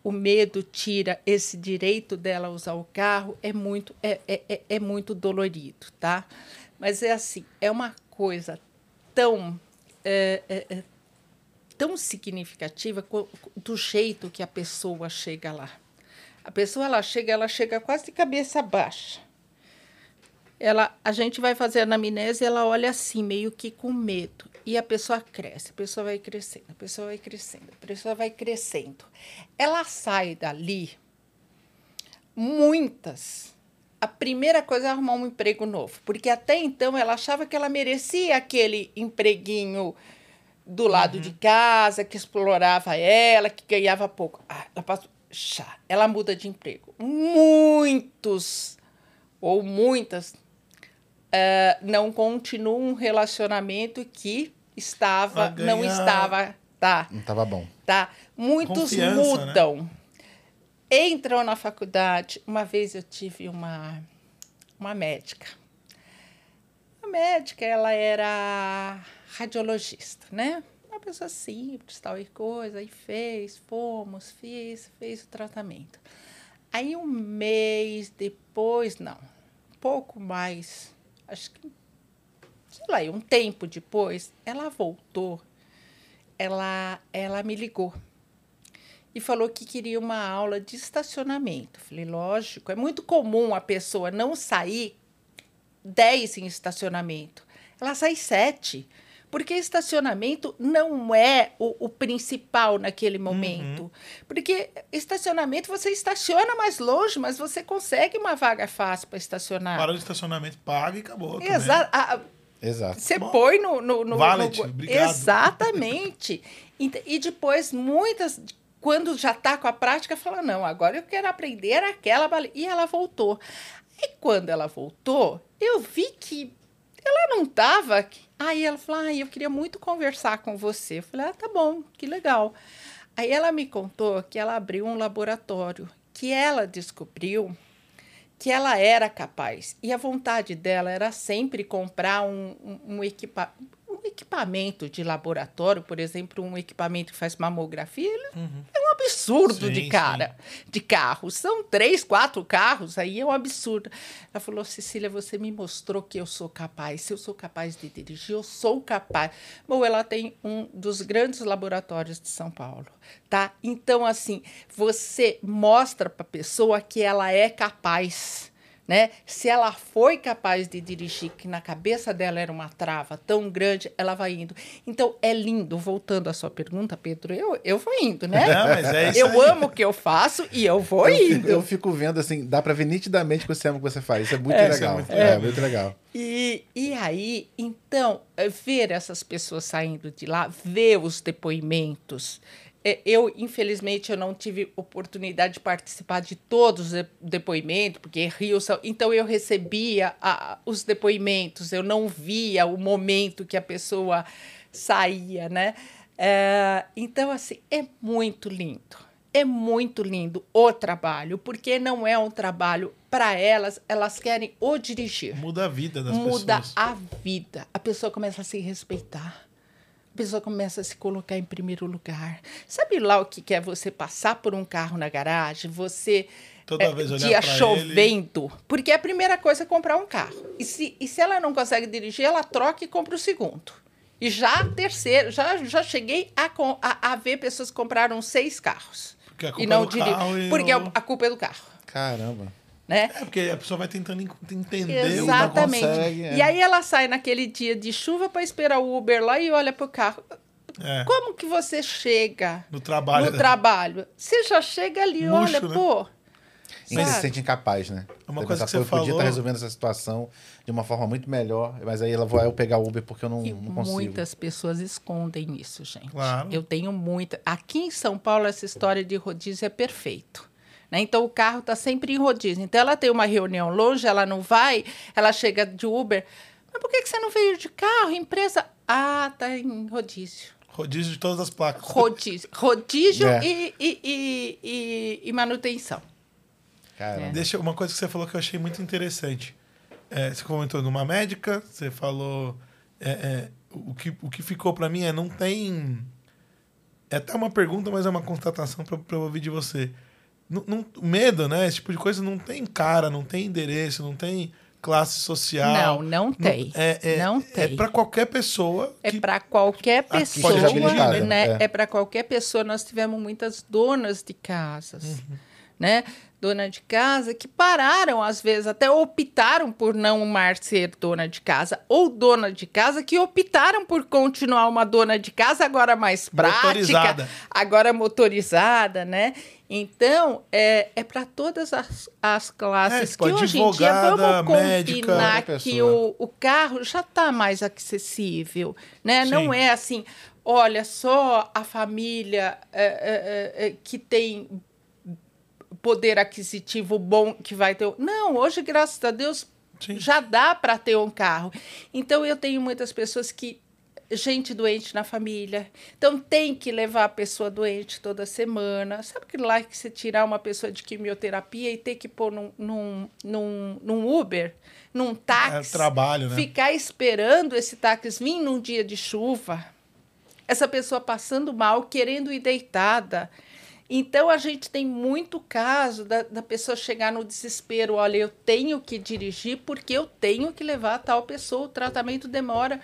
o medo tira esse direito dela usar o carro, é muito, é, é, é- é muito dolorido, tá? Mas é assim, é uma coisa tão é, é, é, tão significativa do jeito que a pessoa chega lá. A pessoa ela chega, ela chega quase de cabeça baixa. Ela, a gente vai fazer a anamnese, ela olha assim, meio que com medo. E a pessoa cresce, a pessoa vai crescendo, a pessoa vai crescendo, a pessoa vai crescendo. Ela sai dali, muitas. A primeira coisa é arrumar um emprego novo, porque até então ela achava que ela merecia aquele empreguinho do lado de casa, que explorava ela, que ganhava pouco. Ah, ela passou. Chá, ela muda de emprego. Muitos ou muitas eh, não continuam um relacionamento que estava, Pra não ganhar- estava, tá, Não tava bom. tá. Muitos Confiança, né? mudam. Entram na faculdade. Uma vez eu tive uma uma médica. A médica, ela era radiologista, né? Uma pessoa simples, tal e coisa, e fez, fomos, fiz, fez o tratamento. Aí um mês depois, não, um pouco mais, acho que, sei lá, um tempo depois, ela voltou ela, ela me ligou e falou que queria uma aula de estacionamento. Falei, lógico, é muito comum a pessoa não sair 10 em estacionamento. Ela sai 7. Porque estacionamento não é o, o principal naquele momento. Uhum. Porque estacionamento você estaciona mais longe, mas você consegue uma vaga fácil para estacionar. Para o estacionamento, paga e acabou. Exato. Exato. Você põe no. no, no, Valet, no... obrigado. Exatamente. e, e depois, muitas quando já está com a prática, fala: não, agora eu quero aprender aquela. E ela voltou. E quando ela voltou, eu vi que ela não estava. Aí ela falou: ah, eu queria muito conversar com você. Eu falei: ah, tá bom, que legal. Aí ela me contou que ela abriu um laboratório, que ela descobriu que ela era capaz. E a vontade dela era sempre comprar um, um, um equipamento equipamento de laboratório, por exemplo, um equipamento que faz mamografia, uhum. Absurdo sim, de cara, sim. de carros. São três, quatro carros, aí é um absurdo. Ela falou, Cecília, você me mostrou que eu sou capaz. Se eu sou capaz de dirigir, eu sou capaz. Bom, ela tem um dos grandes laboratórios de São Paulo, tá? Então, assim, você mostra para a pessoa que ela é capaz né? Se ela foi capaz de dirigir, que na cabeça dela era uma trava tão grande, ela vai indo. Então, é lindo, voltando à sua pergunta, Pedro, eu, eu vou indo, né? Não, mas é isso eu aí. amo o que eu faço e eu vou eu indo. Fico, eu fico vendo, assim, dá para ver nitidamente que você ama o que você faz. Isso é muito é, legal. É muito legal. É, muito legal. E, e aí, então, ver essas pessoas saindo de lá, ver os depoimentos, é, eu, infelizmente, eu não tive oportunidade de participar de todos os depoimentos, porque Rio são... Então, eu recebia a, os depoimentos, eu não via o momento que a pessoa saía, né? É, então, assim, é muito lindo. É muito lindo o trabalho, porque não é um trabalho para elas, elas querem o dirigir. Muda a vida das Muda pessoas. Muda a vida. A pessoa começa a se respeitar a pessoa começa a se colocar em primeiro lugar. Sabe lá o que é você passar por um carro na garagem, você Toda é, vez olhar dia chovendo, ele... porque a primeira coisa é comprar um carro. E se, e se ela não consegue dirigir, ela troca e compra o segundo. E já terceiro, já, já cheguei a, a, a ver pessoas que compraram seis carros. Porque a culpa e não é do carro. Porque eu... a culpa é do carro. Caramba. Né? É porque a pessoa vai tentando entender Exatamente. o que consegue. É. E aí ela sai naquele dia de chuva para esperar o Uber lá e olha pro carro. É. Como que você chega no trabalho? No trabalho. Você já chega ali, Murcho, olha, né? pô. Ainda se sente incapaz, né? É uma coisa que você falou... podia estar resolvendo essa situação de uma forma muito melhor, mas aí ela vou eu pegar o Uber porque eu não, não consigo. Muitas pessoas escondem isso, gente. Claro. Eu tenho muita. Aqui em São Paulo essa história de rodízio é perfeito. Né? Então o carro está sempre em rodízio. Então ela tem uma reunião longe, ela não vai, ela chega de Uber. Mas por que, que você não veio de carro? Empresa. Ah, tá em rodízio. Rodízio de todas as placas. Rodízio. Rodízio é. e, e, e, e, manutenção. É. Deixa uma coisa que você falou que eu achei muito interessante. É, você comentou numa médica, você falou. É, é o, que, o que ficou para mim é não tem. É até uma pergunta, mas é uma constatação para eu ouvir de você. Não, não, medo, né? Esse tipo de coisa não tem cara, não tem endereço, não tem classe social. Não, não tem. Não, é, é, não tem. É para qualquer pessoa. É para qualquer pessoa, né? É, é para qualquer pessoa. Nós tivemos muitas donas de casas, uhum. Né? dona de casa que pararam, às vezes, até optaram por não mais ser dona de casa, ou dona de casa que optaram por continuar uma dona de casa agora mais prática, motorizada. agora motorizada, né? Então, é, é para todas as, as classes é, tipo, que hoje em dia vamos combinar que o, o carro já está mais acessível, né? Sim. Não é assim, olha só a família é, é que tem poder aquisitivo bom que vai ter. Não, hoje, graças a Deus, Sim. já dá para ter um carro. Então, eu tenho muitas pessoas que. Gente doente na família. Então, tem que levar a pessoa doente toda semana. Sabe que lá que você tirar uma pessoa de quimioterapia e ter que pôr num, num, num, num Uber, num táxi. É trabalho, né? Ficar esperando esse táxi vir num dia de chuva. Essa pessoa passando mal, querendo ir deitada. Então a gente tem muito caso da, da pessoa chegar no desespero, olha, eu tenho que dirigir porque eu tenho que levar a tal pessoa, o tratamento demora.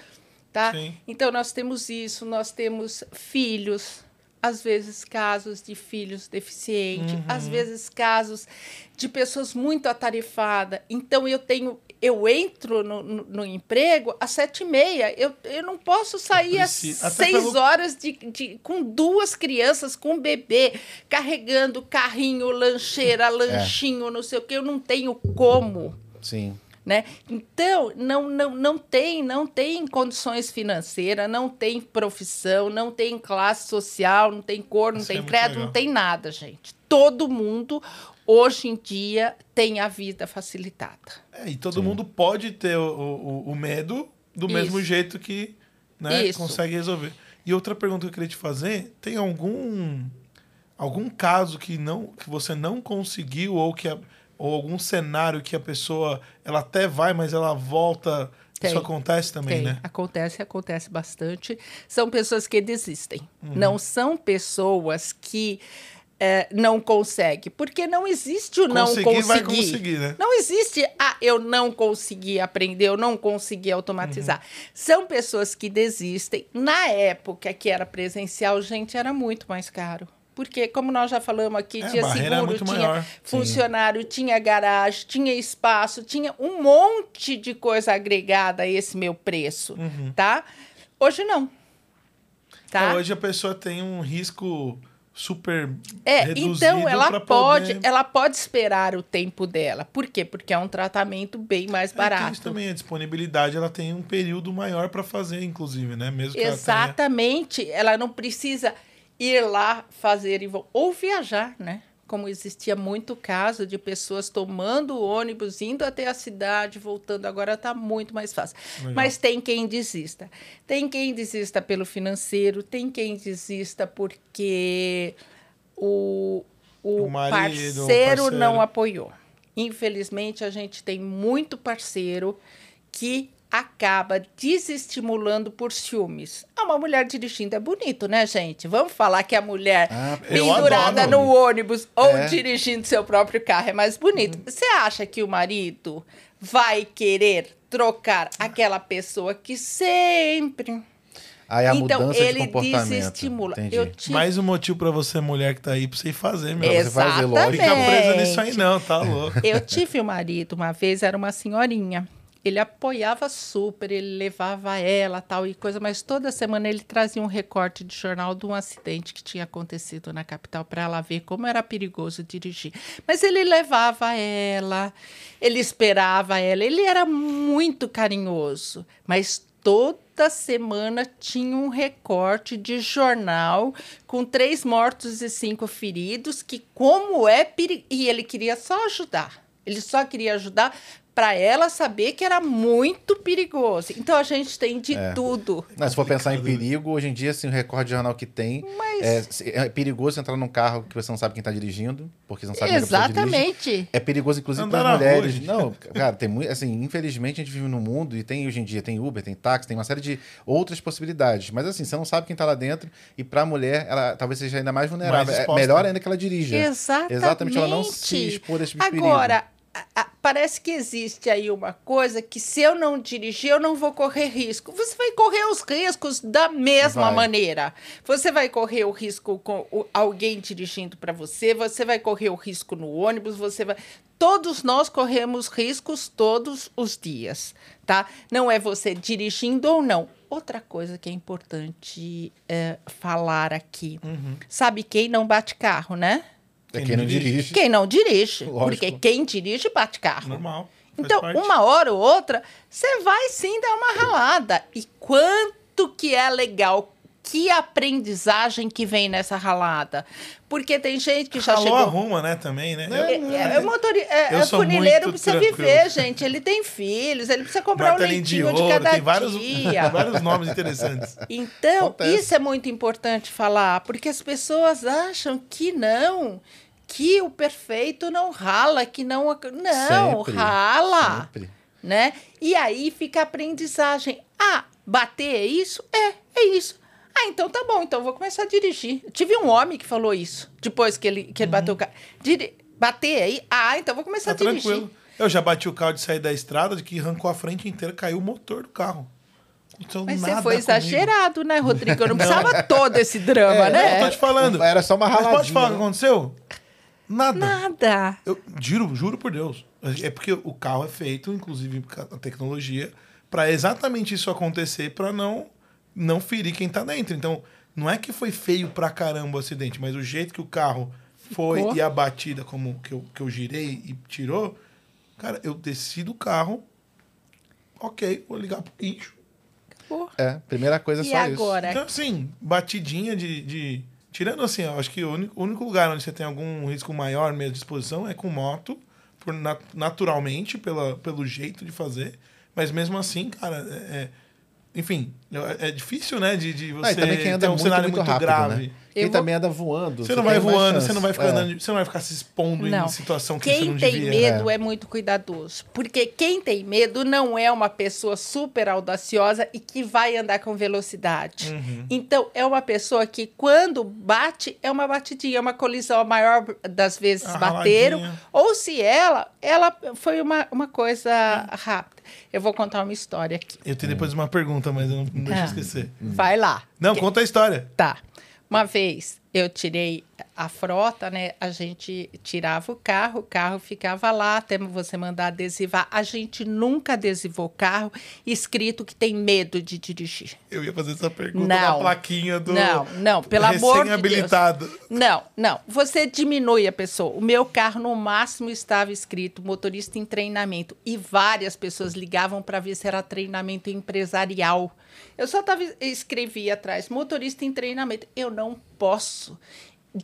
tá? Sim. Então nós temos isso, nós temos filhos, às vezes casos de filhos deficientes, Uhum. às vezes casos de pessoas muito atarefadas. Então eu tenho, eu entro no, no, no emprego às sete e meia, eu, eu não posso sair às seis pelo- horas de, de, com duas crianças, com um bebê, carregando carrinho, lancheira, lanchinho, não sei o que, eu não tenho como Sim. né? Então, não, não, não tem, não tem condições financeiras, não tem profissão, não tem classe social, não tem cor, não Isso é tem muito credo, não tem nada, gente. Todo mundo, hoje em dia, tem a vida facilitada. É, e todo mundo pode ter o, o, o medo do Isso. mesmo jeito que né, consegue resolver. E outra pergunta que eu queria te fazer: tem algum algum caso que não que você não conseguiu ou que a- ou algum cenário que a pessoa ela até vai, mas ela volta? Tem. Isso acontece também, Tem, né? acontece, acontece bastante. São pessoas que desistem. Uhum. Não são pessoas que eh, não conseguem, porque não existe o não Conseguir conseguir. vai conseguir, né? Não existe, ah, eu não consegui aprender, eu não consegui automatizar. Uhum. São pessoas que desistem. Na época que era presencial, gente, era muito mais caro. Porque, como nós já falamos aqui, É, tinha é seguro, tinha maior. funcionário, tinha garagem, tinha espaço, tinha um monte de coisa agregada a esse meu preço, tá? Hoje não. Tá? Então, hoje a pessoa tem um risco super É, então ela pode, poder... ela pode esperar o tempo dela. Por quê? Porque é um tratamento bem mais É, barato. também, a disponibilidade, ela tem um período maior para fazer, inclusive, né? Mesmo que ela tenha... Exatamente. Ela não precisa ir lá fazer e ou viajar, né? Como existia muito caso de pessoas tomando o ônibus, indo até a cidade, voltando. Agora está muito mais fácil. Legal. Mas tem quem desista. Tem quem desista pelo financeiro, tem quem desista porque o, o, O marido, parceiro parceiro. não apoiou. Infelizmente, a gente tem muito parceiro que acaba desestimulando por ciúmes. Ah, uma mulher dirigindo é bonito, né, gente? Vamos falar que a mulher Ah, pendurada adoro. no ônibus ou É. dirigindo seu próprio carro é mais bonito. Você acha que o marido vai querer trocar aquela pessoa que sempre Aí a então mudança de ele comportamento. desestimula. Te... Mais um motivo para você, mulher que tá aí, pra você ir fazer, meu. Você vai fazer, lógico. Fica presa Exatamente. nisso aí não, tá louco. Eu tive um marido, uma vez era uma senhorinha. Ele apoiava super, ele levava ela, tal e coisa, mas toda semana ele trazia um recorte de jornal de um acidente que tinha acontecido na capital para ela ver como era perigoso dirigir. Mas ele levava ela, ele esperava ela, ele era muito carinhoso, mas toda semana tinha um recorte de jornal com três mortos e cinco feridos, que como é perigoso. E ele queria só ajudar. Ele só queria ajudar para ela saber que era muito perigoso. Então a gente tem de É. tudo. Não, se for pensar em perigo, hoje em dia, assim, o recorde de jornal que tem. É, se- é perigoso entrar num carro que você não sabe quem tá dirigindo, porque você não sabe quem a pessoa dirige. Exatamente. É perigoso, inclusive, Andar para na as mulheres. rua, não, cara, tem muito. Assim, infelizmente, a gente vive num mundo e tem hoje em dia, tem Uber, tem táxi, tem uma série de outras possibilidades. Mas assim, você não sabe quem tá lá dentro. E pra mulher, ela talvez seja ainda mais vulnerável. Mais é melhor ainda que ela dirija. Exatamente. Exatamente, ela não se expor a esse tipo de perigo. Parece que existe aí uma coisa que se eu não dirigir, eu não vou correr risco. Você vai correr os riscos da mesma Vai. maneira. Você vai correr o risco com alguém dirigindo para você, você vai correr o risco no ônibus, você vai. Todos nós corremos riscos todos os dias, tá? Não é você dirigindo ou não. Outra coisa que é importante é, falar aqui. Uhum. Sabe quem não bate carro, né? É quem não dirige. Quem não dirige. Lógico. Porque quem dirige bate carro. Normal. Então, parte. uma hora ou outra, você vai sim dar uma ralada. E quanto que é legal, que aprendizagem que vem nessa ralada. Porque tem gente que já Ralou, chegou... arruma, né, também, né? É, Eu- é, é, motori... é, Eu é sou funileiro muito precisa tranquilo. viver, gente. Ele tem filhos, ele precisa comprar um martelinho de leitinho de, ouro, cada tem vários, dia. vários nomes interessantes. Então, Acontece. isso é muito importante falar, porque as pessoas acham que não, que o perfeito não rala, que não. Não, Sempre, rala. sempre. Né? E aí fica a aprendizagem. Ah, bater é isso? É, é isso. Ah, então tá bom, então vou começar a dirigir. Tive um homem que falou isso, depois que ele, que ele bateu o carro. Bater aí? Ah, então vou começar Tá a dirigir. tranquilo. Eu já bati o carro de sair da estrada, de que arrancou a frente inteira, caiu o motor do carro. aconteceu Mas nada você foi comigo. exagerado, né, Rodrigo? Eu não precisava todo esse drama, É, né? Eu tô te falando. Era só uma Mas pode raladinha, falar o que né? aconteceu? Nada. Nada. Eu juro, juro por Deus. É porque o carro é feito, inclusive a tecnologia, para exatamente isso acontecer, para não não ferir quem tá dentro. Então, não é que foi feio pra caramba o acidente, mas o jeito que o carro foi Ficou. e a batida como que eu, que eu girei e tirou, cara, eu desci do carro. OK, vou ligar pro guincho. Pô. É, primeira coisa é E só agora? Então, assim, batidinha de. de- Tirando assim, eu acho que o único, o único lugar onde você tem algum risco maior mesmo de exposição é com moto, por nat- naturalmente, pela, pelo jeito de fazer. Mas mesmo assim, cara, é. é- enfim, é, é difícil, né? De, de você Ah, ter um muito, cenário muito, muito, rápido, grave. né? Quem vou- também anda voando. Você não vai tem voando, você não vai ficar É. andando, você não vai ficar se expondo Não. em situação que você Quem não tem devia. medo é. muito cuidadoso. Porque quem tem medo não é uma pessoa super audaciosa e que vai andar com velocidade. Uhum. Então, é uma pessoa que, quando bate, é uma batidinha, é uma colisão. A maior das vezes A bateram. raladinha. Ou se ela, ela foi uma, uma coisa É. rápida. Eu vou contar uma história aqui. Eu tenho depois uma pergunta, mas eu não, não deixa eu Ah. esquecer. Vai lá. Não, Que- conta a história. Tá. Uma vez eu tirei a frota, né? A gente tirava o carro, o carro ficava lá até você mandar adesivar. A gente nunca adesivou carro escrito que tem medo de dirigir. Eu ia fazer essa pergunta Não. na plaquinha do. Não, não, pelo amor de Deus. recém-habilitado. Não, não. Você diminui a pessoa. O meu carro, no máximo, estava escrito motorista em treinamento. E várias pessoas ligavam para ver se era treinamento empresarial. Eu só tava, escrevi atrás, motorista em treinamento. Eu não posso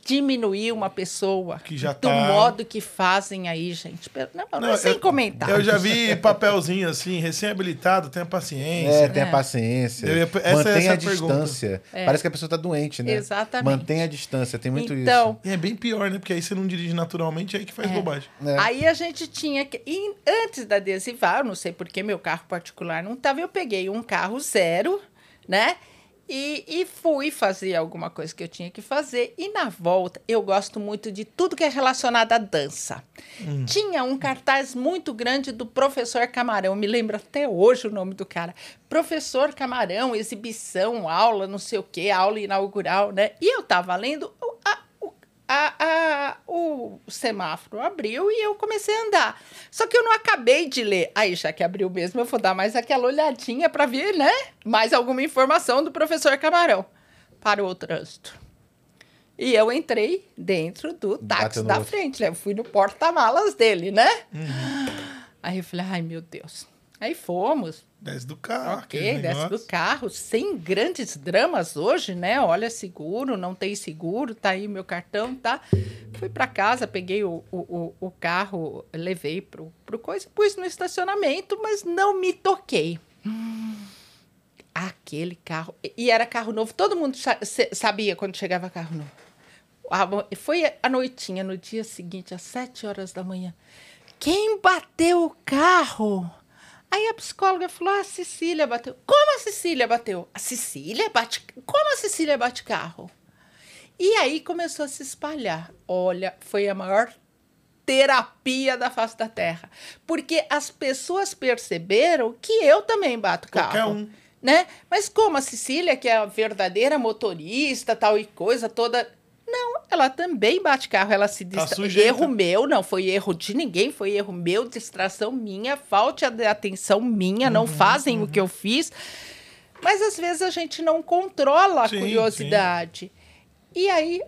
diminuir uma pessoa Que já do tá- modo que fazem aí, gente. Não, não, Não, sem eu- comentar. Eu já vi papelzinho assim, recém-habilitado, tenha paciência. É, tenha É. paciência. Eu essa- Mantenha essa é a distância. Parece que a pessoa tá doente, né? Exatamente. Mantenha a distância, tem muito então, E é bem pior, né? Porque aí você não dirige naturalmente, é aí que faz bobagem. isso. É. Aí a gente tinha que. E antes da adesivar, eu não sei porque meu carro particular não estava, eu peguei um carro zero, né? E, e fui fazer alguma coisa que eu tinha que fazer. E na volta, eu gosto muito de tudo que é relacionado à dança. Tinha um cartaz muito grande do professor Camarão, me lembro até hoje o nome do cara. Professor Camarão, exibição, aula, não sei o quê, aula inaugural, né? E eu tava lendo a- a- a- o semáforo abriu e eu comecei a andar. Só que eu não acabei de ler. Aí, já que abriu mesmo, eu vou dar mais aquela olhadinha para ver, né? Mais alguma informação do professor Camarão. Parou o trânsito. E eu entrei dentro do táxi da outro. frente, né? Eu fui no porta-malas dele, né? Aí eu falei, ai meu Deus. Aí fomos, Desce do carro. Ok, desce do carro, sem grandes dramas hoje, né? Olha, seguro, não tem seguro, tá aí meu cartão, tá? Fui para casa, peguei o, o, o, carro, levei pro, pro coisa, pus no estacionamento, mas não me toquei. Hum, aquele carro. e- era carro novo, todo mundo sabia quando chegava carro novo. Foi a noitinha, no dia seguinte, às sete horas da manhã. Quem bateu o carro? Aí a psicóloga falou: ah, a Cecília bateu. Como a Cecília bateu? A Cecília bate. Como a Cecília bate carro? E aí começou a se espalhar. Olha, foi a maior terapia da face da terra. Porque as pessoas perceberam que eu também bato carro. Qualquer um. Né? Mas como a Cecília, que é a verdadeira motorista, tal e coisa toda. Não, ela também bate carro, ela se Tá distra... sujeita. Erro meu, não foi erro de ninguém, foi erro meu, distração minha, falta de atenção minha, Uhum, não fazem o que eu fiz. Mas às vezes a gente não controla a Sim, curiosidade. E aí,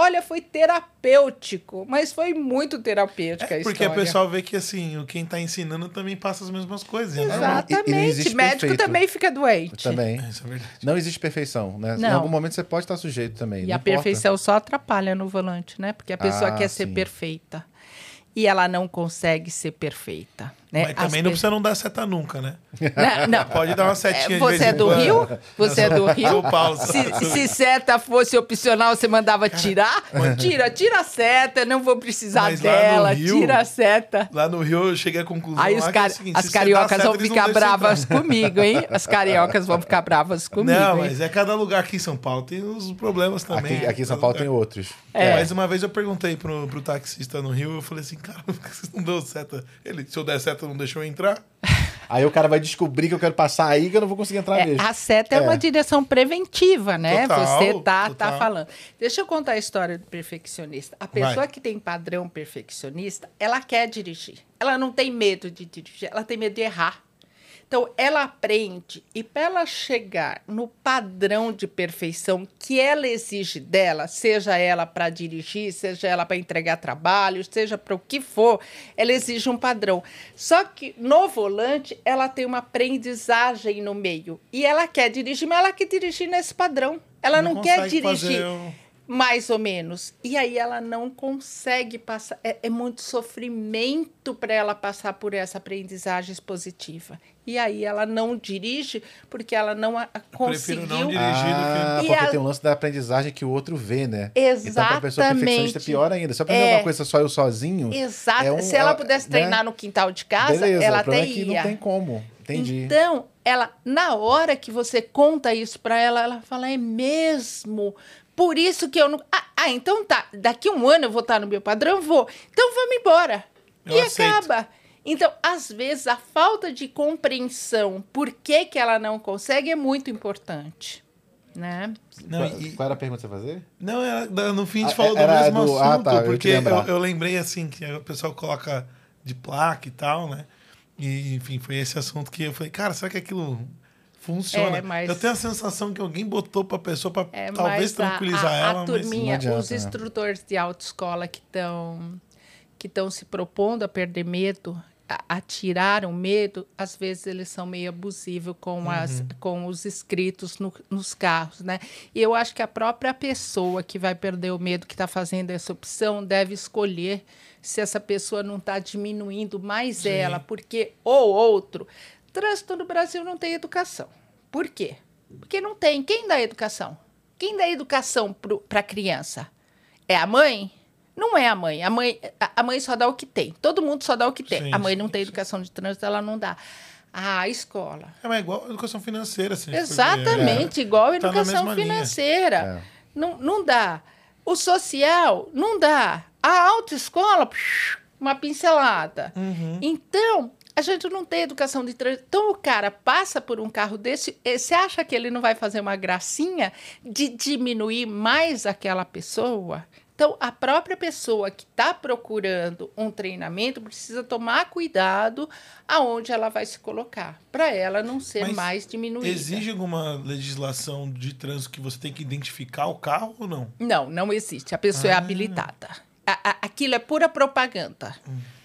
olha, foi terapêutico, mas foi muito terapêutica a É porque a história. pessoa vê que assim, o quem tá ensinando também passa as mesmas coisas. né? Exatamente. E- e não existe Médico perfeito. também fica doente. Também. É, Isso é verdade. Não existe perfeição, né? Em Não. algum momento você pode estar sujeito também. E não a importa. perfeição só atrapalha no volante, né? Porque a pessoa Ah, quer ser sim. perfeita. E ela não consegue ser perfeita. Né? Mas também As não precisa não dar seta nunca, né? Não, não. Pode dar uma setinha É, de Você vez é do quando. Rio? Você é do Rio? São Paulo. Se, se seta fosse opcional, você mandava tirar? Tira, tira a seta, não vou precisar Mas dela, Rio- tira a seta. Lá no Rio eu cheguei à conclusão Aí os que é car- o seguinte, as cariocas seta, vão ficar bravas entrar. comigo, hein? As cariocas vão ficar bravas comigo, Não, hein? mas é cada lugar aqui em São Paulo tem os problemas também. Aqui, aqui em São Paulo lugar. tem outros. É. Mas uma vez eu perguntei pro, pro taxista no Rio, eu falei assim, cara, por que vocês não deu seta? Ele, se eu der seta, não deixou eu entrar? Aí o cara vai descobrir que eu quero passar aí que eu não vou conseguir entrar É, mesmo. a seta é. É. uma direção preventiva, né? Total, Você tá, tá total. falando. Deixa eu contar a história do perfeccionista. A pessoa Vai. que tem padrão perfeccionista, ela quer dirigir. Ela não tem medo de dirigir, ela tem medo de errar. Então, ela aprende e para ela chegar no padrão de perfeição que ela exige dela, seja ela para dirigir, seja ela para entregar trabalho, seja para o que for, ela exige um padrão. Só que no volante, ela tem uma aprendizagem no meio. E ela quer dirigir, mas ela quer dirigir nesse padrão. Ela não, quer consegue fazer dirigir o- mais ou menos. E aí ela não consegue passar. É, é muito sofrimento para ela passar por essa aprendizagem positiva. E aí ela não dirige porque ela não a, a prefiro conseguiu. não dirigir. Ah, que- porque E a- tem um lance da aprendizagem que o outro vê, né? Então, pra pessoa perfeccionista, é Exatamente. pior ainda. Se eu aprender É. alguma coisa só eu sozinho. Exato. é um- Se ela é- pudesse né? treinar no quintal de casa, Beleza, ela até é que ia. não tem como. Entendi. Então, ela, na hora que você conta isso para ela, ela fala: é mesmo? Por isso que eu não. Ah, ah, então tá. Daqui um ano eu vou estar no meu padrão? Vou. Então vamos embora. Eu e aceito. acaba. Então, às vezes, a falta de compreensão por que, que ela não consegue é muito importante. Né? Não, qual, e- qual era a pergunta que você ia fazer? Não, era, no fim a gente Ah, falou do mesmo do- ah, assunto, tá, eu porque eu, lembrar. eu lembrei assim, que o pessoal coloca de placa e tal, né? E, enfim, foi esse assunto que eu falei, cara, será que aquilo funciona? É, mas- Eu tenho a sensação que alguém botou pra pessoa pra É, talvez mas a- tranquilizar a, ela, a turminha, adianta, os né? instrutores de autoescola que estão que estão se propondo a perder medo, a, a tirar o medo, às vezes eles são meio abusivos com, Uhum. as, com os inscritos no- nos carros, né? E eu acho que a própria pessoa que vai perder o medo, que está fazendo essa opção, deve escolher se essa pessoa não está diminuindo mais Sim. ela, porque ou outro, trânsito no Brasil não tem educação. Por quê? Porque não tem. Quem dá educação? Quem dá educação para a criança? É a mãe? Não é a mãe. A mãe, a- a mãe só dá o que tem. Todo mundo só dá o que tem. Sim, a mãe não sim, tem sim. educação de trânsito, ela não dá. Ah, a escola. É, mas é igual a educação financeira, assim. Exatamente, igual a Tá educação linha. financeira. É. Não, não dá. O social, não dá. A autoescola, uma pincelada. Uhum. Então, a gente não tem educação de trânsito. Então, o cara passa por um carro desse, eh, você acha que ele não vai fazer uma gracinha de diminuir mais aquela pessoa? Então, a própria pessoa que está procurando um treinamento precisa tomar cuidado aonde ela vai se colocar, para ela não ser Mas mais diminuída. Exige alguma legislação de trânsito que você tem que identificar o carro ou não? Não, não existe. A pessoa é Ah. habilitada. A- a- aquilo é pura propaganda,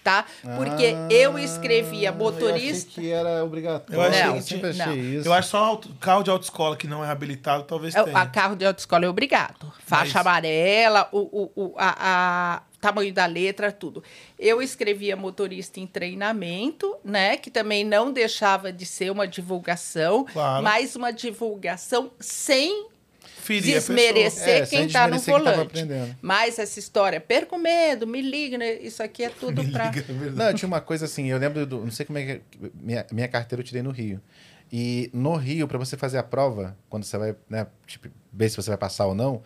tá? Porque Ah, eu escrevia Eu motorista. achei que era obrigatório. Eu achei eu sempre tinha- achei não. isso. Eu acho só auto- carro de autoescola que não é habilitado, talvez É, tenha. A carro de autoescola é obrigado. Faixa Mas- amarela, o, o, o a, a tamanho da letra, tudo. Eu escrevia motorista em treinamento, né? Que também não deixava de ser uma divulgação, Claro. mas uma divulgação sem Ferir desmerecer É, quem está no quem volante. Mas essa história, perco medo, me liga, né? Isso aqui é tudo para. é. Não, tinha uma coisa assim, eu lembro do. Não sei como é que. é- Minha, minha carteira eu tirei no Rio. E no Rio, para você fazer a prova, quando você vai, né, tipo, ver se você vai passar ou não,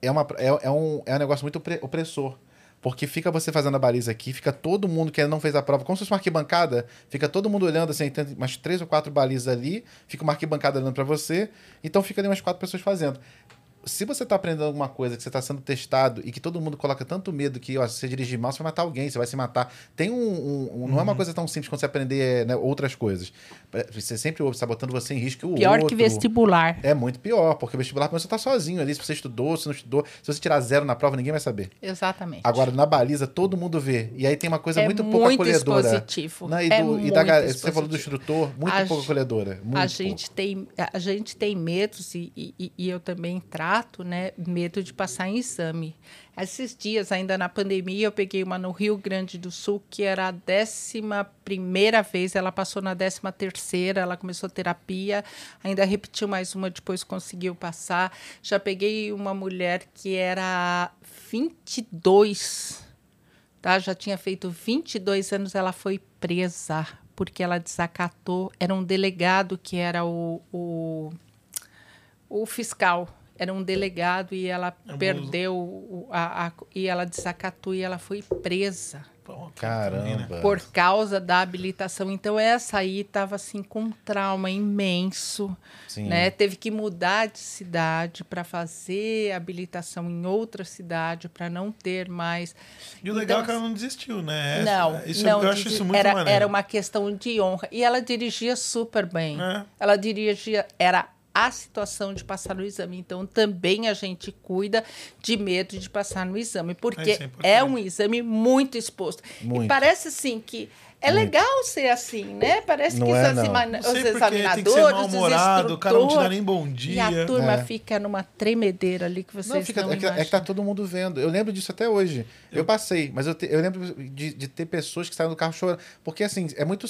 é, uma, é, é um, é um negócio muito opre- opressor. Porque fica você fazendo a baliza aqui, fica todo mundo que não fez a prova, como se fosse uma arquibancada, fica todo mundo olhando assim, tem umas três ou quatro balizas ali, fica uma arquibancada olhando para você, então fica ali umas quatro pessoas fazendo. Se você está aprendendo alguma coisa que você está sendo testado e que todo mundo coloca tanto medo que, ó, se você dirigir mal, você vai matar alguém, você vai se matar. Tem um. um- um- Não é uma coisa tão simples quando você aprender né, outras coisas. Você sempre ouve, está botando você em risco o Pior outro. que vestibular. É. É muito pior, porque vestibular você tá sozinho ali. Se você estudou, se não estudou. Se você tirar zero na prova, ninguém vai saber. Exatamente. Agora, na baliza, todo mundo vê. E aí tem uma coisa É muito pouco muito acolhedora. expositivo. Não, e, É do- e da muito galera, você falou do expositivo. instrutor, muito A pouco acolhedora. Muito a pouco. gente tem a gente tem medos e, e- e eu também trato né medo de passar em exame esses dias ainda na pandemia eu peguei uma no Rio Grande do Sul que era a décima primeira vez ela passou na décima terceira ela começou terapia ainda repetiu mais uma depois conseguiu passar já peguei uma mulher que era 22 tá? Já tinha feito 22 anos, ela foi presa porque ela desacatou. Era um delegado que era o, o, o fiscal. Era um delegado e ela Abuso. perdeu o- a, a- e ela desacatou e ela foi presa. Caramba. por causa da habilitação. Então, essa aí estava assim com um trauma imenso. Sim. Né? Teve que mudar de cidade para fazer habilitação em outra cidade, para não ter mais. E o legal Então, é que ela não desistiu, né? Não, isso, não, eu acho isso muito era, maneiro. era uma questão de honra. E ela dirigia super bem. É. Ela dirigia, era a situação de passar no exame. Então, também a gente cuida de medo de passar no exame, porque é é um exame muito exposto. Muito. E parece assim que é legal ser assim, né? Parece Não que é, os, os sei porque tem que ser examinadores, os o cara não te dá instrutores, nem bom E a dia. turma É. fica numa tremedeira ali que vocês Não, fica, não é, que, é que tá todo mundo vendo. Eu lembro disso até hoje. Eu, passei, mas eu, te- eu lembro de, de ter pessoas que saíram do carro chorando. Porque, assim, é muito.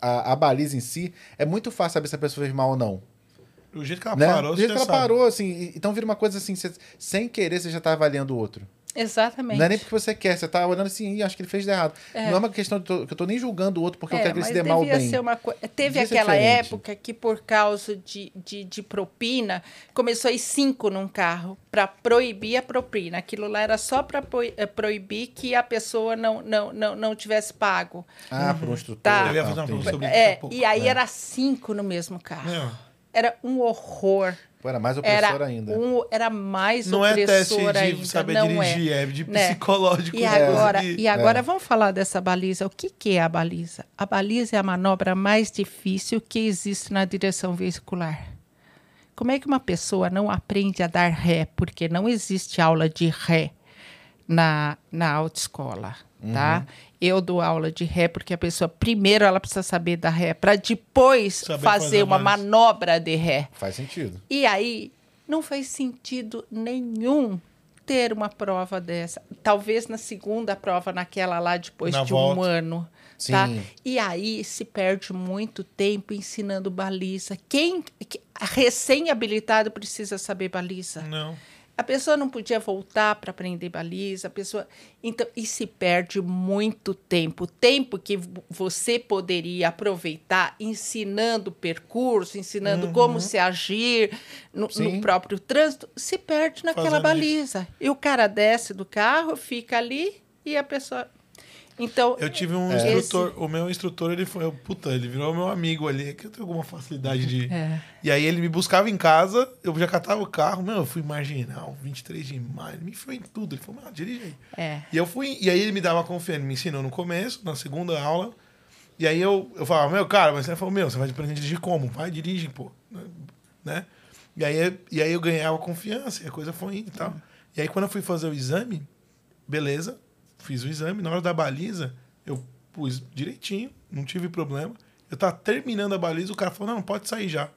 A, a baliza em si, é muito fácil saber se a pessoa fez mal ou não. O jeito que ela né? parou, Do jeito que ela sabe. parou, assim. Então vira uma coisa assim, você- sem querer, você já tá avaliando o outro. Exatamente. Não é nem porque você quer, você tá olhando assim, "Ih, acho que ele fez de errado. É. Não é uma questão de to- que eu tô nem julgando o outro porque eu É, quero que ele se dê mal bem. ser uma coi- Teve Devia aquela época que, por causa de, de, de propina, começou a ir cinco num carro para proibir a propina. Aquilo lá era só para proibir que a pessoa não, não, não, não tivesse pago. Ah, por um instrutor. Tá. Eu ia fazer uma pergunta sobre É, e aí era cinco no mesmo carro. Meu, Era um horror. Pô, era mais opressor Era, ainda. um, era mais não é teste opressor de ainda. saber não dirigir, é. é, de Né? psicológico. E de agora, e agora É. vamos falar dessa baliza. O que, que é a baliza? A baliza é a manobra mais difícil que existe na direção veicular. Como é que uma pessoa não aprende a dar ré? Porque não existe aula de ré na, na autoescola, tá? Eu dou aula de ré porque a pessoa, primeiro, ela precisa saber dar ré, para depois Saber fazer fazer uma mais. manobra de ré. Faz sentido. E aí, não faz sentido nenhum ter uma prova dessa. Talvez na segunda prova, naquela lá depois Na de volta. um ano. Tá? Sim. E aí se perde muito tempo ensinando baliza. Quem que- recém-habilitado precisa saber baliza. Não. A pessoa não podia voltar para aprender baliza, a pessoa. Então, e se perde muito tempo. Tempo que vo- você poderia aproveitar ensinando o percurso, ensinando como se agir no, no próprio trânsito, se perde naquela Fazendo baliza. E o cara desce do carro, fica ali e a pessoa. Então, Eu tive um É. instrutor, o meu instrutor, ele foi, puta, ele virou meu amigo ali, que eu tenho alguma facilidade de... É. E aí ele me buscava em casa, eu já catava o carro, meu, eu fui marginal, 23 de maio, ele me enfiou em tudo, ele falou, meu, dirige aí. É. E eu fui, e aí ele me dava confiança, ele me ensinou no começo, na segunda aula, e aí eu, eu falava, meu, cara, mas você falou, meu, você vai aprender a dirigir como? Vai, dirige, pô, né? E aí, e aí eu ganhava confiança, e a coisa foi indo e tal. E aí quando eu fui fazer o exame, beleza, fiz o exame, na hora da baliza, eu pus direitinho, não tive problema. Eu tava terminando a baliza, o cara falou, não, pode sair já.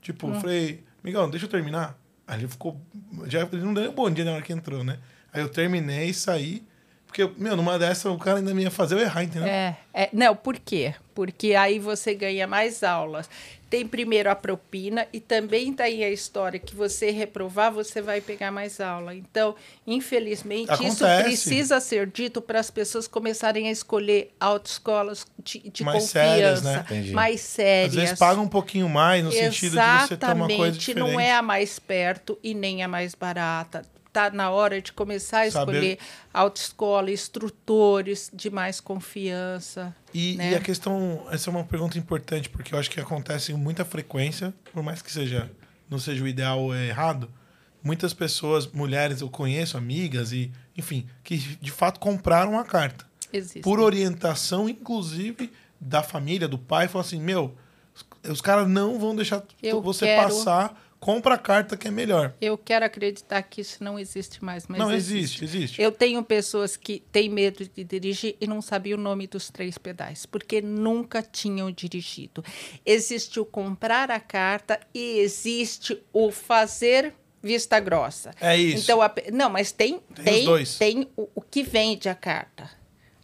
Tipo, eu falei, amigão, deixa eu terminar. Aí ele ficou. Já, ele não deu um bom dia na hora que entrou, né? Aí eu terminei, saí. Porque, meu, numa dessa o cara ainda me ia fazer eu errar, entendeu? É, é, não, por quê? Porque aí você ganha mais aulas. Tem primeiro a propina e também tem a história que você reprovar, você vai pegar mais aula. Então, infelizmente, isso Acontece. precisa ser dito para as pessoas começarem a escolher autoescolas de, de Mais confiança, sérias, né? Entendi. mais Às sérias. vezes paga um pouquinho mais, no sentido de você ter uma coisa Exatamente, diferente. não é a mais perto e nem a mais barata. Tá na hora de começar a Saber- escolher autoescola, instrutores de mais confiança. E, né? e a questão, essa é uma pergunta importante, porque eu acho que acontece com muita frequência, por mais que seja não seja o ideal ou é errado, muitas pessoas, mulheres eu conheço, amigas e, enfim, que de fato compraram a carta. Existe. Por orientação, inclusive, da família, do pai, falou assim: meu, os, os caras não vão deixar Eu você quero- passar, compra a carta que é melhor. Eu quero acreditar que isso não existe mais, mas não, existe, existe. Eu tenho pessoas que têm medo de dirigir e não sabiam o nome dos três pedais, porque nunca tinham dirigido. Existe o comprar a carta e existe o fazer vista grossa. É isso. Então, a não, mas tem Tem tem, dois. tem o, o que vende a carta.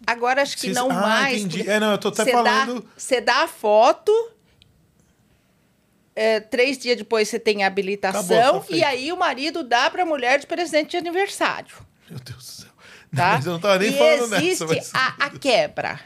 Agora acho que Precisa- não Ah, mais. entendi. É, não, eu tô até você falando- Dá, você dá a foto. É, três dias depois você tem a habilitação Acabou, tá e aí o marido dá para a mulher de presente de aniversário. Meu Deus do céu. Tá? Mas eu não tava nem e falando existe nessa. Mas... a, a quebra.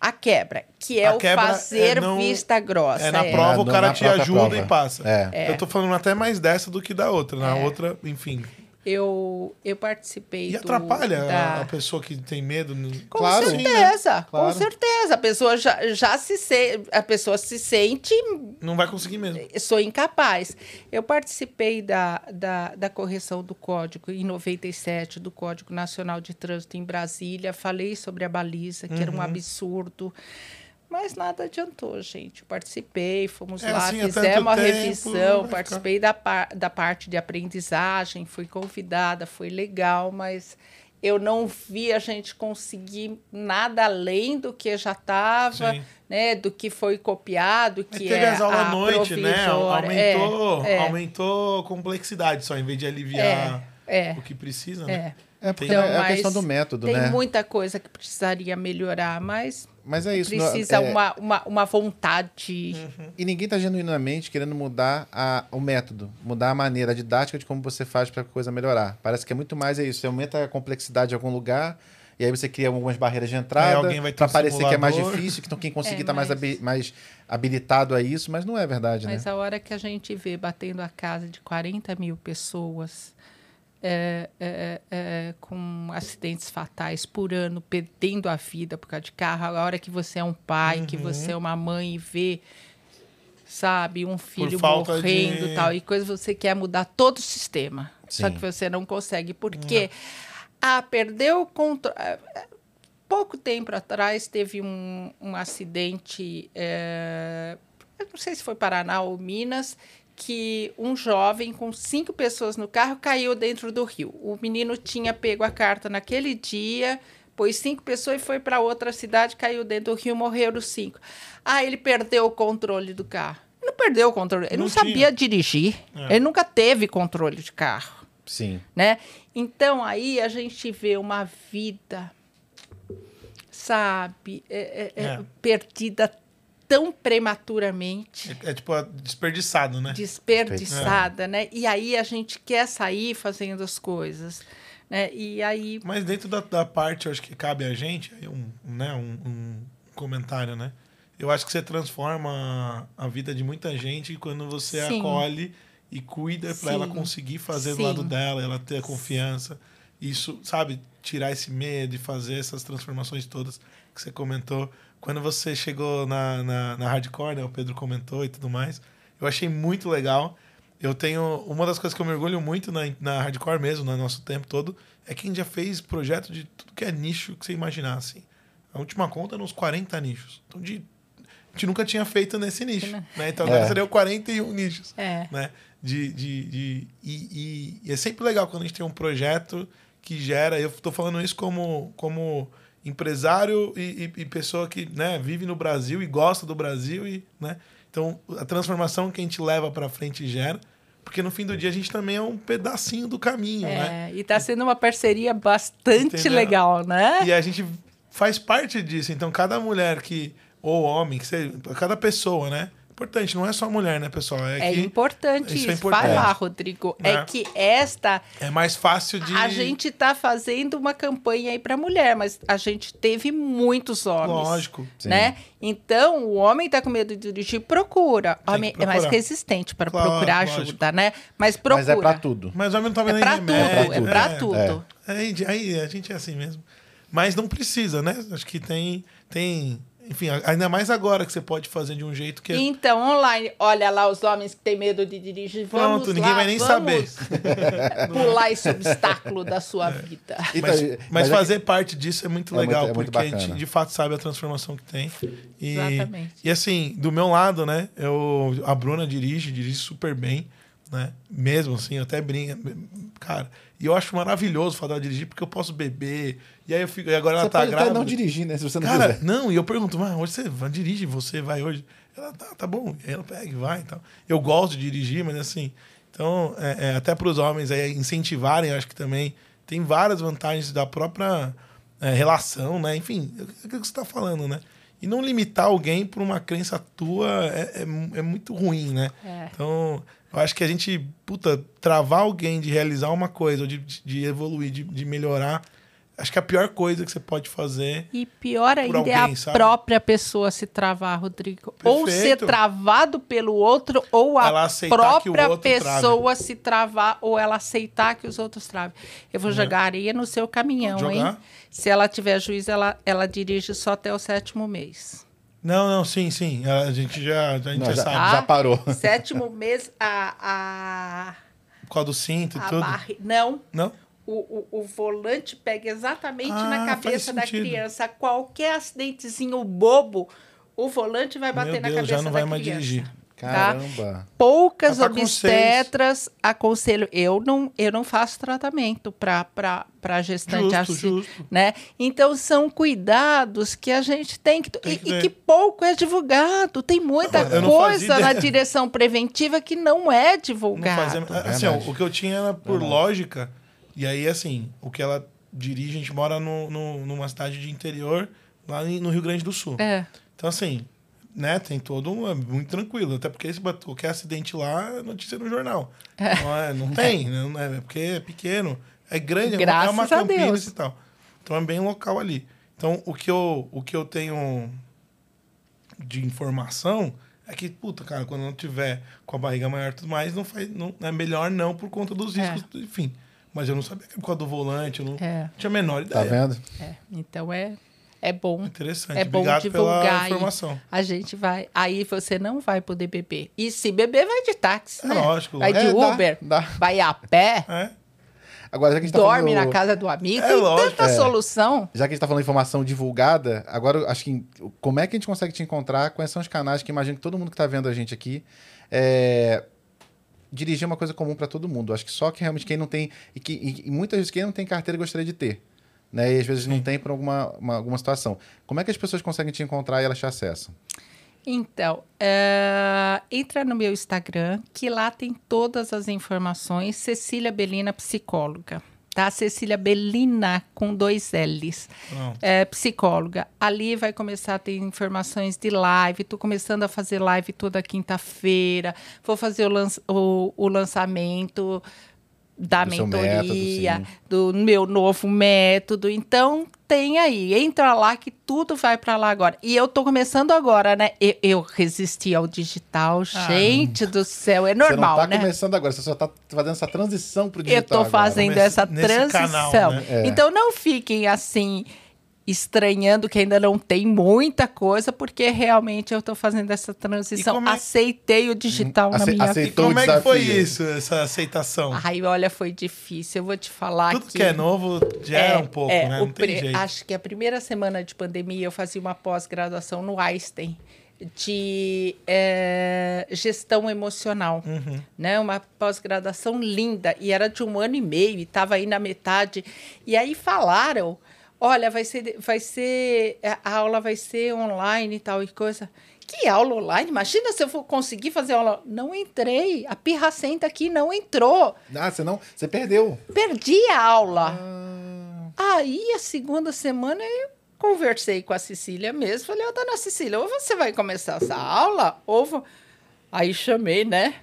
A quebra, que é A o quebra fazer é não- vista grossa. É na é. prova, É, o cara te ajuda prova. e passa. É. Eu tô falando até mais dessa do que da outra. Na É. outra, enfim. Eu, eu participei E do- atrapalha da- a pessoa que tem medo. Com Claro. certeza, Claro. com certeza. A pessoa já, já se, se a pessoa se sente Não vai conseguir mesmo. sou incapaz. Eu participei da, da, da correção do código em 97, do Código Nacional de Trânsito em Brasília. Falei sobre a baliza, que era um absurdo. Mas nada adiantou, gente. Participei, fomos É lá, assim, fizemos a revisão, ficar- participei da, par, da parte de aprendizagem, fui convidada, foi legal, mas eu não vi a gente conseguir nada além do que já estava, né? Do que foi copiado, Mas que teve é as aulas à noite, né? Aumentou, É, é. aumentou complexidade só, em vez de aliviar É, é. o que precisa, É. né? É porque Então, é a questão mas do método, Tem né? muita coisa que precisaria melhorar, mas Mas é isso. não- precisa é- uma, uma, uma vontade. E ninguém está genuinamente querendo mudar a- o método, mudar a maneira, a didática de como você faz para a coisa melhorar. Parece que é muito mais é isso. Você aumenta a complexidade em algum lugar, e aí você cria algumas barreiras de entrada alguém vai ter para um parecer que é mais difícil, que então quem conseguir É, está mais, mas- habi- mais habilitado a isso, mas não é verdade, Mas né? a hora que a gente vê batendo a casa de 40 mil pessoas é, é, é, com acidentes fatais por ano, perdendo a vida por causa de carro, a hora que você é um pai, que Uhum. você é uma mãe e vê, sabe, um filho morrendo de- tal, e coisa, você quer mudar todo o sistema. Só Sim. que você não consegue. Porque ah, perdeu o controle. Pouco tempo atrás teve um, um acidente, é, não sei se foi Paraná ou Minas, que um jovem com cinco pessoas no carro caiu dentro do rio. O menino tinha pego a carta naquele dia, pôs cinco pessoas e foi para outra cidade, caiu dentro do rio, morreram os cinco. Ah, ele perdeu o controle do carro. Ele não perdeu o controle, ele não, Não sabia dirigir, É. ele nunca teve controle de carro Sim. né? Então aí a gente vê uma vida, sabe, é- é- é É. perdida tão prematuramente, É, é tipo desperdiçado, né? desperdiçada, né? E aí a gente quer sair fazendo as coisas, né? E aí Mas dentro da, da parte, eu acho que cabe a gente, um, né, um, um comentário, né? Eu acho que você transforma a vida de muita gente quando você Sim. acolhe e cuida para ela conseguir fazer do Sim. lado dela, ela ter a confiança. Isso, sabe, tirar esse medo e fazer essas transformações todas que você comentou. Quando você chegou na, na, na hardcore, né, o Pedro comentou e tudo mais, eu achei muito legal. Eu tenho. Uma das coisas que eu mergulho muito na, na hardcore mesmo, no nosso tempo todo, é que a gente já fez projeto de tudo que é nicho que você imaginar, assim. A última conta eram uns 40 nichos. Então, de, a gente nunca tinha feito nesse nicho. Né? Né? Então, É. agora seriam 41 nichos. É. Né? De, de, de, e, e- e é sempre legal quando a gente tem um projeto que gera. Eu estou falando isso como, como empresário e, e- e pessoa que né, vive no Brasil e gosta do Brasil. E, né? Então, a transformação que a gente leva para frente gera. Porque no fim do dia a gente também é um pedacinho do caminho, né? é, e está sendo uma parceria bastante Entendeu? legal, né? E a gente faz parte disso. Então, cada mulher que. Ou homem, que seja, cada pessoa, né? Importante, não é só mulher, né, pessoal? É, É que importante isso é importante. Vai lá, Rodrigo. É, É. que esta é mais fácil de. A gente está fazendo uma campanha aí para mulher, mas a gente teve muitos homens. Lógico. Sim. Né? Então, o homem está com medo de dirigir, procura. Tem Homem é mais resistente para Claro, procurar lógico. ajuda, né? Mas procura. Mas é para tudo. Mas o homem não tá É vendo para nem tudo, remédio, é tudo. para né? tudo. Aí, aí a gente é assim mesmo. Mas não precisa, né? Acho que tem. tem enfim, ainda mais agora que você pode fazer de um jeito que é. Então, online, olha lá os homens que têm medo de dirigir. Vamos Pronto, ninguém lá, vai nem vamos pular esse obstáculo da sua É. vida. Mas, mas mas é fazer parte disso é muito É legal, muito- é muito porque a gente de fato sabe a transformação que tem. E, Exatamente. E assim, do meu lado, né? Eu, a Bruna dirige, dirige super bem, né? Mesmo assim, eu até brinca. Cara, e eu acho maravilhoso falar dirigir, porque eu posso beber. E aí eu fico. E agora Você ela tá pode até grávida. não dirigir, né? Se você não Cara, quiser. não, e eu pergunto, mas hoje você vai, dirige, você vai hoje? Ela, tá, tá bom. E aí ela pega e vai e tal. Eu gosto de dirigir, mas assim, então, é, é, até para os homens aí incentivarem, eu acho que também tem várias vantagens da própria é, relação, né? Enfim, é aquilo que você está falando, né? E não limitar alguém por uma crença tua é, é, é muito ruim, né? É. Então, eu acho que a gente, puta, travar alguém de realizar uma coisa, ou de, de evoluir, de, de melhorar, Acho que é a pior coisa que você pode fazer. E pior ainda alguém, é a sabe? própria pessoa se travar, Rodrigo. Ou ser Perfeito. travado pelo outro, ou a própria outro trave. pessoa se travar, ou ela aceitar que os outros travem. Eu vou jogar areia no seu caminhão, hein? Se ela tiver juízo, ela, ela dirige só até o sétimo mês. Não, não, sim, sim. A gente já, a gente Não, já, já- sabe. Já parou. Sétimo mês, a. Por causa do cinto e a, a tudo. barri... Não. Não? O, o, o volante pega exatamente Ah, na cabeça da criança. Qualquer acidentezinho bobo, o volante vai bater Meu na Deus, cabeça já não da vai mais criança. dirigir. Caramba. Poucas Ah, tá obstetras aconselho. Eu não, eu não faço tratamento para gestante Justo, assim, justo. né? Então são cuidados que a gente tem que Tem e, que e ver. que pouco é divulgado. Tem muita não coisa na direção preventiva que não é Não fazia... Assim, ó, o que eu tinha era por lógica. E aí, assim, o que ela dirige, a gente mora no, no- numa cidade de interior, lá no Rio Grande do Sul. É. Então, assim, né, tem todo um. É muito tranquilo. Até porque se bater qualquer acidente lá, é notícia no jornal. Não, é, não tem, né? Não é, é porque é pequeno. É grande, é uma- é Graças uma a Campinas Deus. e tal. Então é bem local ali. Então, o que eu, o que eu tenho de informação é que, puta, cara, quando eu tiver com a barriga maior e tudo mais, não faz, não, é melhor não por conta dos É. riscos, enfim. Mas eu não sabia que era por causa do volante, eu não É. tinha a menor Tá ideia. vendo? É, então é, é bom. Interessante. É bom Obrigado pela divulgar. aí. informação. A gente vai. Aí você não vai poder beber. E se beber, vai de táxi, É né? lógico, Vai de É, dá, Uber, dá. vai a pé, É. Agora, já que a gente tá dorme falando- na casa do amigo. É Tem lógico, tanta é. solução. Já que a gente tá falando informação divulgada, agora eu acho que como é que a gente consegue te encontrar? Quais são os canais que imagino que todo mundo que tá vendo a gente aqui é, dirigir é uma coisa comum para todo mundo. Acho que só que realmente quem não tem e que e muitas vezes quem não tem carteira gostaria de ter, né? E às vezes não tem por alguma uma- alguma situação. Como é que as pessoas conseguem te encontrar e elas te acessam? Então, é, entra no meu Instagram, que lá tem todas as informações. Cecília Belina, psicóloga. Tá? Cecília Belina, com dois L's. Pronto. É, psicóloga. Ali vai começar a ter informações de live. Estou começando a fazer live toda quinta-feira. Vou fazer o, lanç- o- o lançamento da Do mentoria, método, do meu novo método. Então, tem aí. Entra lá que tudo vai para lá agora. E eu tô começando agora, né? Eu, eu resisti ao digital. Gente do céu, é normal, você não tá né? começando agora, você só tá fazendo essa transição pro Eu digital. tô fazendo Comece essa nesse transição. canal, né? É. Então não fiquem assim estranhando que ainda não tem muita coisa, porque realmente eu tô fazendo essa transição. É- Aceitei o digital na Ace- minha E acei- vida. Como é que foi isso, essa aceitação? Ai, olha, foi difícil. Eu vou te falar Tudo que que é novo gera um pouco, é, né? Não tem pre- jeito. Acho que a primeira semana de pandemia eu fazia uma pós-graduação no Einstein de é, gestão emocional, Uhum. né? Uma pós-graduação linda e era de um ano e meio e estava aí na metade e aí falaram, olha, vai ser, vai ser a aula vai ser online e tal e coisa. Que aula online? Imagina se eu for conseguir fazer aula. Não entrei. A pirracenta aqui não entrou. Ah, você não, você perdeu. Perdi a aula. Ah, Aí, a segunda semana, eu conversei com a Cecília mesmo. Falei, ô, dona Cecília, ou você vai começar essa aula, ou... vo-" Aí chamei, né?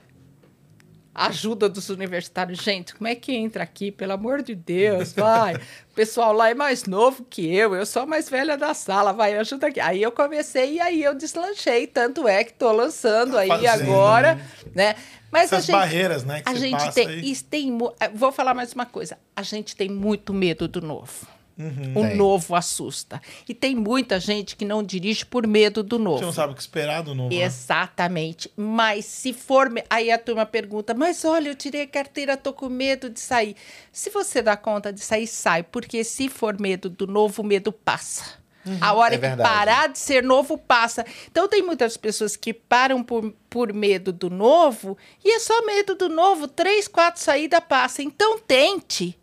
Ajuda dos universitários. Gente, como é que entra aqui? Pelo amor de Deus, vai. O pessoal lá é mais novo que eu, eu sou a mais velha da sala, vai, ajuda aqui. Aí eu comecei e aí eu deslanchei. Tanto é que tô lançando aí fazendo, agora, né? Mas Essas a gente, barreiras, né? Que a gente tem, tem. eh, Vou falar mais uma coisa. A gente tem muito medo do novo. Uhum. O Tem. novo assusta. E tem muita gente que não dirige por medo do Você novo. não sabe o que esperar do novo. né? Exatamente. Mas se for. me- Aí a turma pergunta: Mas olha, eu tirei a carteira, tô com medo de sair. Se você dá conta de sair, sai. Porque se for medo do novo, o medo passa. A hora é que verdade. parar de ser novo, passa. Então, tem muitas pessoas que param por, por medo do novo e é só medo do novo. Três, quatro saídas passa. Então, tente.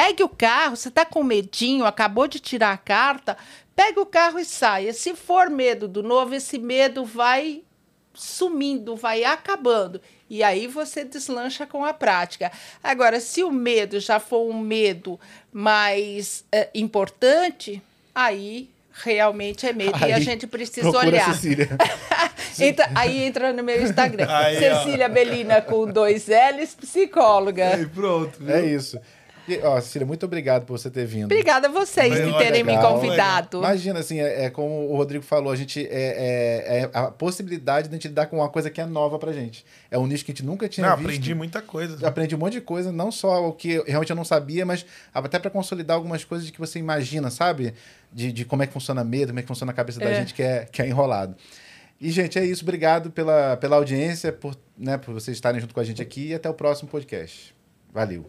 Pegue o carro, você está com medinho, acabou de tirar a carta, pegue o carro e saia. Se for medo do novo, esse medo vai sumindo, vai acabando. E aí você deslancha com a prática. Agora, se o medo já for um medo mais eh, importante, aí realmente é medo. e a Aí, gente precisa olhar. Cecília. Entra- aí entra no meu Instagram. Aí, ó. Cecília Belina com dois L's, psicóloga. Aí, pronto. viu? É isso. E, ó, Cecília, muito obrigado por você ter vindo. Obrigada a vocês Foi de legal, terem me legal. convidado. Imagina, assim, é, é como o Rodrigo falou, a gente é, é- é a possibilidade de a gente lidar com uma coisa que é nova pra gente. É um nicho que a gente nunca tinha Não, visto. aprendi muita coisa. Aprendi um monte de coisa, não só o que realmente eu não sabia, mas até pra consolidar algumas coisas de que você imagina, sabe? De, de como é que funciona medo, como é que funciona a cabeça da É. gente que é, que é enrolado. E, gente, é isso. Obrigado pela, pela audiência, por, né, por vocês estarem junto com a gente aqui e até o próximo podcast. Valeu.